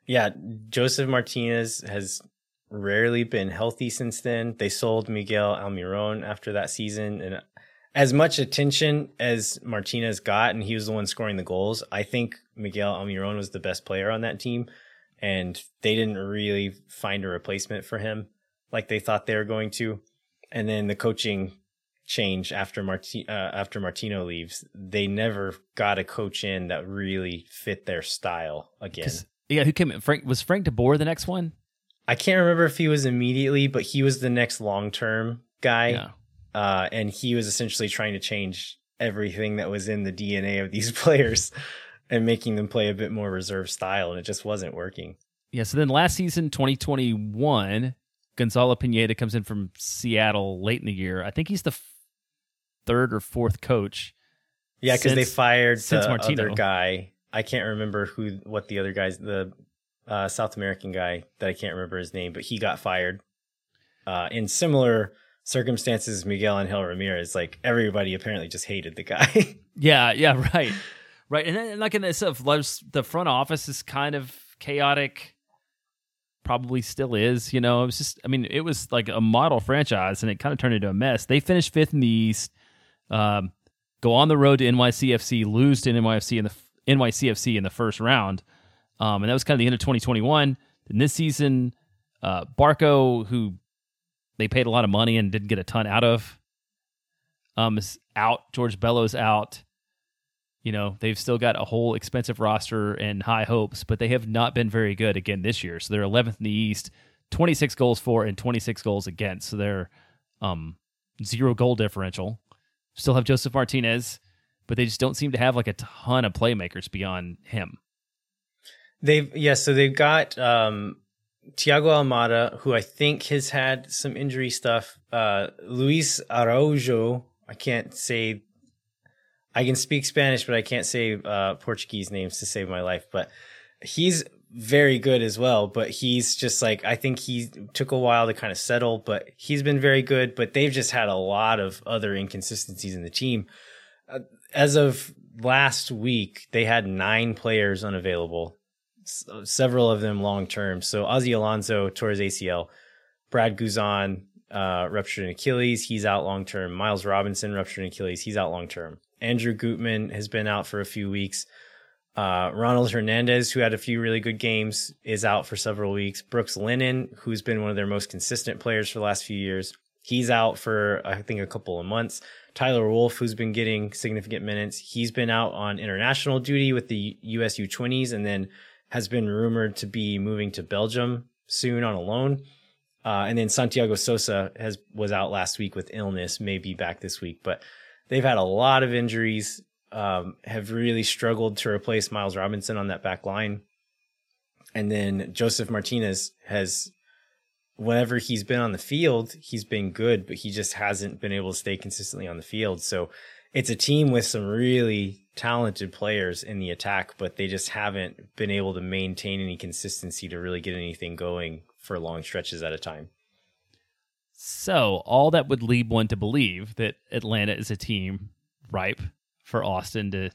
Yeah, Josef Martinez has rarely been healthy since then. They sold Miguel Almiron after that season, and as much attention as Martinez got, and he was the one scoring the goals, I think Miguel Almiron was the best player on that team, and they didn't really find a replacement for him like they thought they were going to. And then the coaching change after Marti- uh, after Martino leaves, they never got a coach in that really fit their style again. Yeah, who came? in? Frank was Frank de Boer the next one. I can't remember if he was immediately, but he was the next long term guy. Yeah, Uh, and he was essentially trying to change everything that was in the DNA of these players and making them play a bit more reserve style. And it just wasn't working. yeah. So then last season, 2021, Gonzalo Pineda comes in from Seattle late in the year. I think he's the f- third or fourth coach. Yeah, because they fired since the Martino. other guy. I can't remember who, what the other guys, the uh, South American guy that I can't remember his name, but he got fired. Uh, in similar circumstances, Miguel and Angel Ramirez, like everybody apparently just hated the guy. Yeah, yeah, right, right. And then like in this stuff, there's- the front office is kind of chaotic. Probably still is. You know, it was just. I mean, it was like a model franchise, and it kind of turned into a mess. They finished fifth in the East. Um, go on the road to NYCFC, lose to NYFC in the NYCFC in the first round, um, and that was kind of the end of 2021. And this season, uh, Barco, who they paid a lot of money and didn't get a ton out of, um, is out. George Bello's out. You know, they've still got a whole expensive roster and high hopes, but they have not been very good again this year. So they're 11th in the East, 26 goals for and 26 goals against. So they're um, zero goal differential. Still have Josef Martinez, but they just don't seem to have like a ton of playmakers beyond him. They've yeah, so they've got um Thiago Almada, who I think has had some injury stuff. Uh Luis Araujo, I can't say I can speak Spanish, but I can't say uh Portuguese names to save my life. But he's very good as well. But he's just like I think he took a while to kind of settle, but he's been very good. But they've just had a lot of other inconsistencies in the team. Uh, as of last week, they had nine players unavailable s- several of them long term. So Ozzie Alonso his ACL, Brad Guzan uh, ruptured an Achilles, he's out long term. Miles Robinson ruptured an Achilles, he's out long term. Andrew Gutman has been out for a few weeks. Uh, Ronald Hernandez, who had a few really good games, is out for several weeks. Brooks Lennon, who's been one of their most consistent players for the last few years, he's out for I think a couple of months. Tyler Wolff, who's been getting significant minutes, he's been out on international duty with the US U20s and then has been rumored to be moving to Belgium soon on a loan. Uh, and then Santiago Sosa has was out last week with illness, may be back this week, but they've had a lot of injuries. um, have really struggled to replace Miles Robinson on that back line. And then Josef Martinez has, whenever he's been on the field, he's been good, but he just hasn't been able to stay consistently on the field. So it's a team with some really talented players in the attack, but they just haven't been able to maintain any consistency to really get anything going for long stretches at a time. So, all that would lead one to believe that Atlanta is a team ripe for Austin to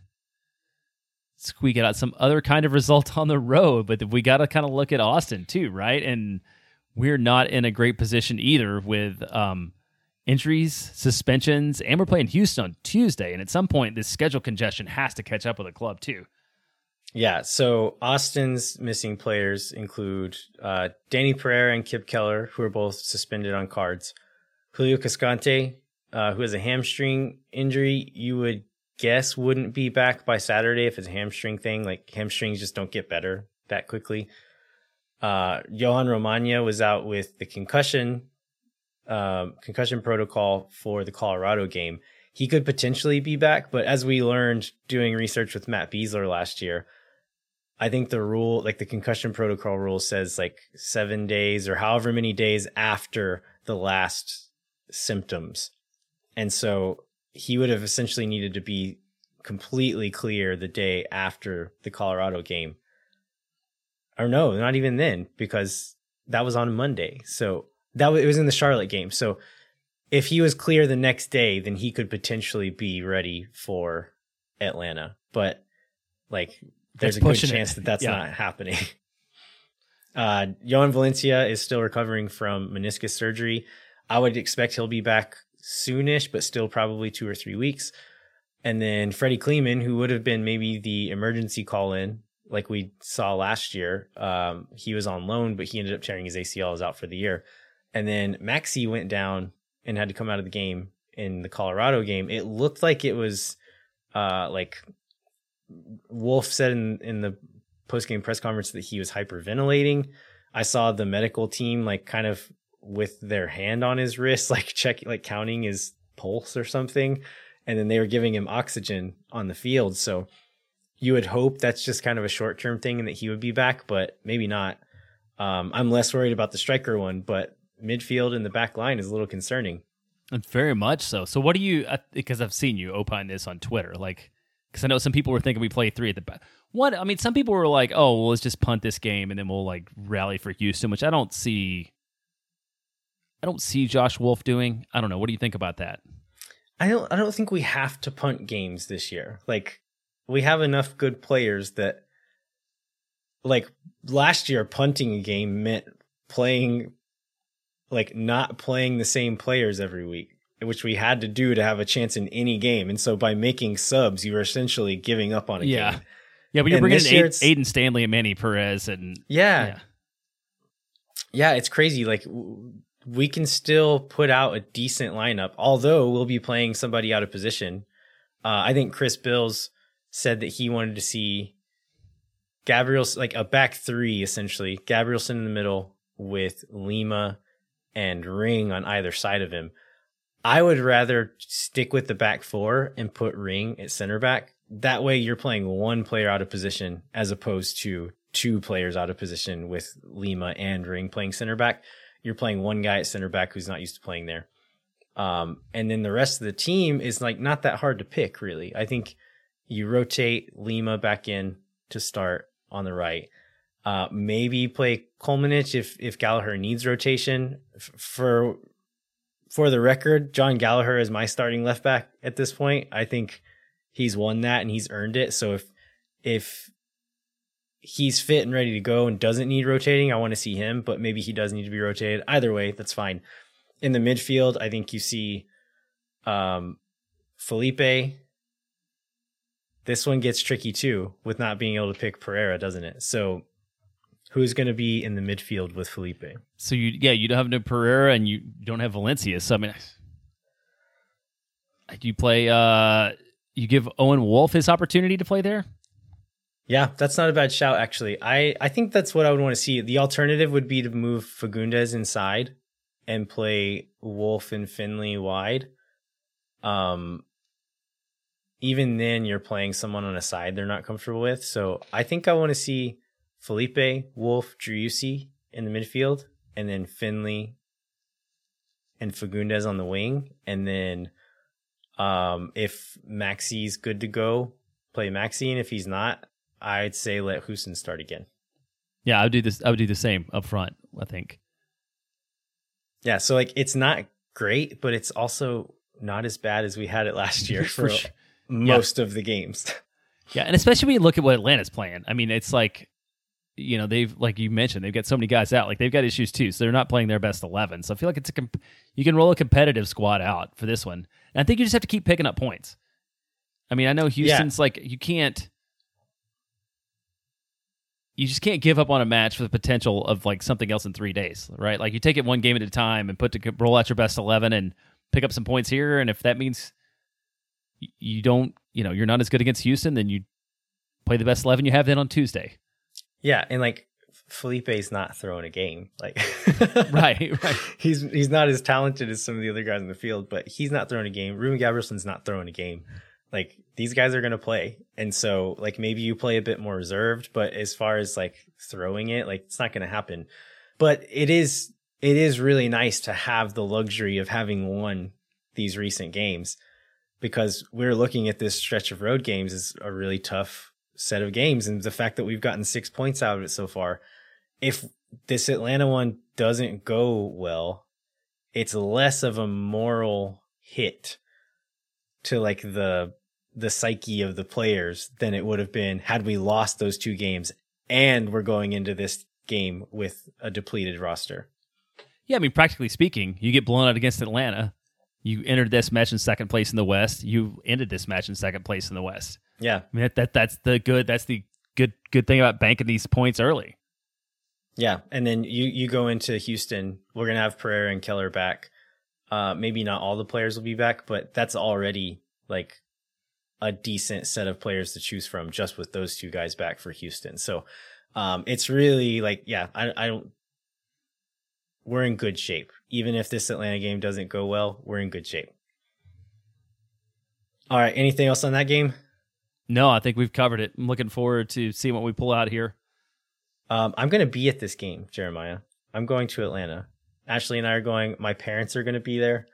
squeak out some other kind of result on the road. But we got to kind of look at Austin too, right? And we're not in a great position either with um, injuries, suspensions, and we're playing Houston on Tuesday. And at some point, this schedule congestion has to catch up with the club too. Yeah, so Austin's missing players include uh, Danny Pereira and Kip Keller, who are both suspended on cards. Julio Cascante, uh, who has a hamstring injury, you would guess wouldn't be back by Saturday if it's a hamstring thing. Like hamstrings just don't get better that quickly. Uh, Jhohan Romaña was out with the concussion um, concussion protocol for the Colorado game. He could potentially be back, but as we learned doing research with Matt Besler last year, I think the rule, like the concussion protocol rule, says like seven days or however many days after the last symptoms. And so he would have essentially needed to be completely clear the day after the Colorado game. Or no, not even then, because that was on Monday. So that was, it was in the Charlotte game. So if he was clear the next day, then he could potentially be ready for Atlanta. But like, there's that's a good chance it. that that's yeah. not happening. Uh, Jhojan Valencia is still recovering from meniscus surgery. I would expect he'll be back soonish, but still probably two or three weeks. And then Freddy Kleemann, who would have been maybe the emergency call in, like we saw last year, um, he was on loan, but he ended up tearing his ACL, is out for the year. And then Maxi went down and had to come out of the game in the Colorado game. It looked like it was uh, like Wolff said in, in the post game press conference that he was hyperventilating. I saw the medical team like kind of with their hand on his wrist, like check, like counting his pulse or something. And then they were giving him oxygen on the field. So you would hope that's just kind of a short term thing and that he would be back, but maybe not. Um, I'm less worried about the striker one, but midfield and the back line is a little concerning. Very much so. So, what do you? Because I've seen you opine this on Twitter, like because I know some people were thinking we play three at the back. One, I mean, some people were like, "Oh, well, let's just punt this game and then we'll like rally for Houston," which I don't see I don't see Josh Wolff doing. I don't know. What do you think about that? I don't I don't think we have to punt games this year. Like we have enough good players that like last year punting a game meant playing like not playing the same players every week, which we had to do to have a chance in any game. And so by making subs, you were essentially giving up on a yeah. game. Yeah, but you're and bringing in Aiden, Aedan Stanley and Manny Perez and yeah. yeah. Yeah, it's crazy. Like we can still put out a decent lineup, although we'll be playing somebody out of position. Uh, I think Chris Bils said that he wanted to see Gabriel's like a back three essentially, Gabrielsen in the middle with Lima and Ring on either side of him. I would rather stick with the back four and put Ring at center back. That way you're playing one player out of position as opposed to two players out of position with Lima and Ring playing center back you're playing one guy at center back who's not used to playing there. Um, and then the rest of the team is like not that hard to pick, really. I think you rotate Lima back in to start on the right. Uh, maybe play Kolmanic if if Gallagher needs rotation. F- for for the record, Jon Gallagher is my starting left back at this point. I think he's won that and he's earned it. So if if he's fit and ready to go and doesn't need rotating, I want to see him, but maybe he does need to be rotated. Either way, that's fine. In the midfield, I think you see um, Felipe. This one gets tricky too with not being able to pick Pereira, doesn't it? So who's going to be in the midfield with Felipe? So you yeah, you don't have no Pereira and you don't have Valencia. So I mean I do you play uh you give Owen Wolff his opportunity to play there? Yeah, that's not a bad shout actually. I I think that's what I would want to see. The alternative would be to move Fagundez inside and play Wolff and Finlay wide. Um even then you're playing someone on a side they're not comfortable with. So I think I want to see Felipe, Wolff, Driussi in the midfield, and then Finlay and Fagundez on the wing, and then um, if Maxi's good to go, play Maxi, and if he's not, I'd say let Houston start again. Yeah, I would do this. I would do the same up front. I think. Yeah, so like it's not great, but it's also not as bad as we had it last year for, for sure. most yeah. of the games. yeah, and especially when you look at what Atlanta's playing. I mean, it's like you know they've like you mentioned they've got so many guys out like they've got issues too so they're not playing their best 11 so i feel like it's a comp- you can roll a competitive squad out for this one. And i think you just have to keep picking up points. I mean i know houston's yeah. like you can't you just can't give up on a match for the potential of like something else in three days right? Like you take it one game at a time and put to roll out your best 11 and pick up some points here and if that means you don't you know you're not as good against houston then you play the best 11 you have then on tuesday yeah, and like Felipe's not throwing a game. Like right, right. He's he's not as talented as some of the other guys in the field, but he's not throwing a game. Ruben Gabrielsen's not throwing a game. Like these guys are gonna play. And so like maybe you play a bit more reserved, but as far as like throwing it, like it's not gonna happen. But it is it is really nice to have the luxury of having won these recent games because we're looking at this stretch of road games as a really tough set of games and the fact that we've gotten six points out of it so far. If this Atlanta one doesn't go well, it's less of a moral hit to like the the psyche of the players than it would have been had we lost those two games and we're going into this game with a depleted roster. Yeah, I mean practically speaking, you get blown out against Atlanta. You entered this match in second place in the West. You ended this match in second place in the West. Yeah, I mean that, that that's the good. That's the good good thing about banking these points early. Yeah, and then you you go into Houston. We're gonna have Pereira and Keller back. Uh, maybe not all the players will be back, but that's already like a decent set of players to choose from just with those two guys back for Houston. So um, it's really like, yeah, I, I don't. We're in good shape. Even if this Atlanta game doesn't go well, we're in good shape. All right. Anything else on that game? No, I think we've covered it. I'm looking forward to seeing what we pull out here. Um, I'm going to be at this game, Jeremiah. I'm going to Atlanta. Ashley and I are going. My parents are going to be there.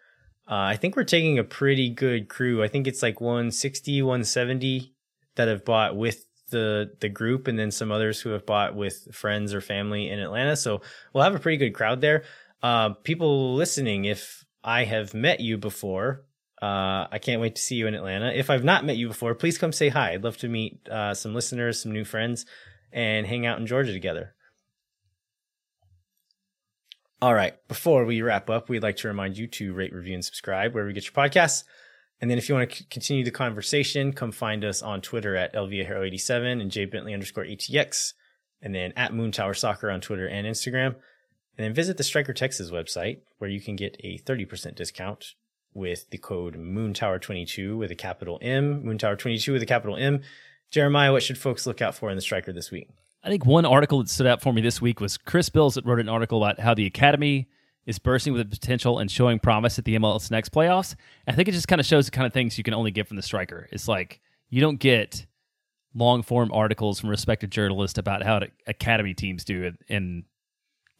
Uh, I think we're taking a pretty good crew. I think it's like 160, 170 that have bought with the the group, and then some others who have bought with friends or family in Atlanta. So we'll have a pretty good crowd there. Uh, people listening, if I have met you before, uh, I can't wait to see you in Atlanta. If I've not met you before, please come say hi. I'd love to meet uh, some listeners, some new friends, and hang out in Georgia together. All right. Before we wrap up, we'd like to remind you to rate, review, and subscribe wherever you get your podcasts. And then if you want to c- continue the conversation, come find us on Twitter at LVAHero87 and jbentley underscore ATX, and then at Moon Tower Soccer on Twitter and Instagram. And then visit the Striker Texas website where you can get a 30% discount with the code Moontower22 with a capital M, Moontower22 with a capital M. Jeremiah, what should folks look out for in the striker this week? I think one article that stood out for me this week was Chris Bils that wrote an article about how the academy is bursting with potential and showing promise at the MLS Next playoffs. I think it just kind of shows the kind of things you can only get from the striker. It's like you don't get long form articles from respected journalists about how academy teams do in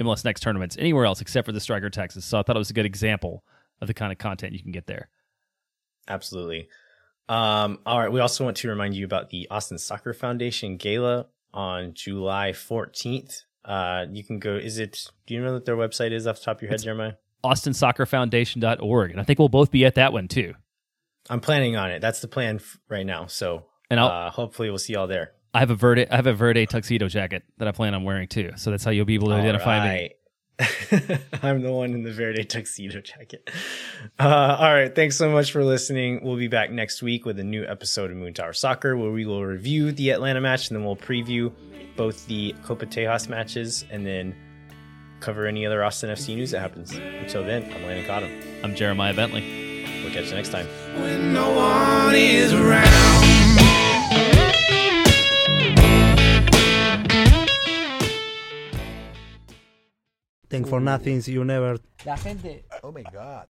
MLS Next tournaments anywhere else except for the striker Texas. So I thought it was a good example of the kind of content you can get there. Absolutely. Um, all right. We also want to remind you about the Austin Soccer Foundation Gala on July 14th. Uh, you can go, is it, do you know what their website is off the top of your head, it's Jeremiah? AustinSoccerFoundation.org. And I think we'll both be at that one too. I'm planning on it. That's the plan f- right now. So and I'll, uh, hopefully we'll see y'all there. I have a Verde, I have a Verde tuxedo jacket that I plan on wearing too. So that's how you'll be able to all identify right. me. I'm the one in the Verde tuxedo jacket. Uh, all right. Thanks so much for listening. We'll be back next week with a new episode of Moon Tower Soccer where we will review the Atlanta match and then we'll preview both the Copa Tejas matches and then cover any other Austin FC news that happens. Until then, I'm Landon Cottom. I'm Jeremiah Bentley. We'll catch you next time. When no one is around. Think for nothing, you never. La gente. Oh my God.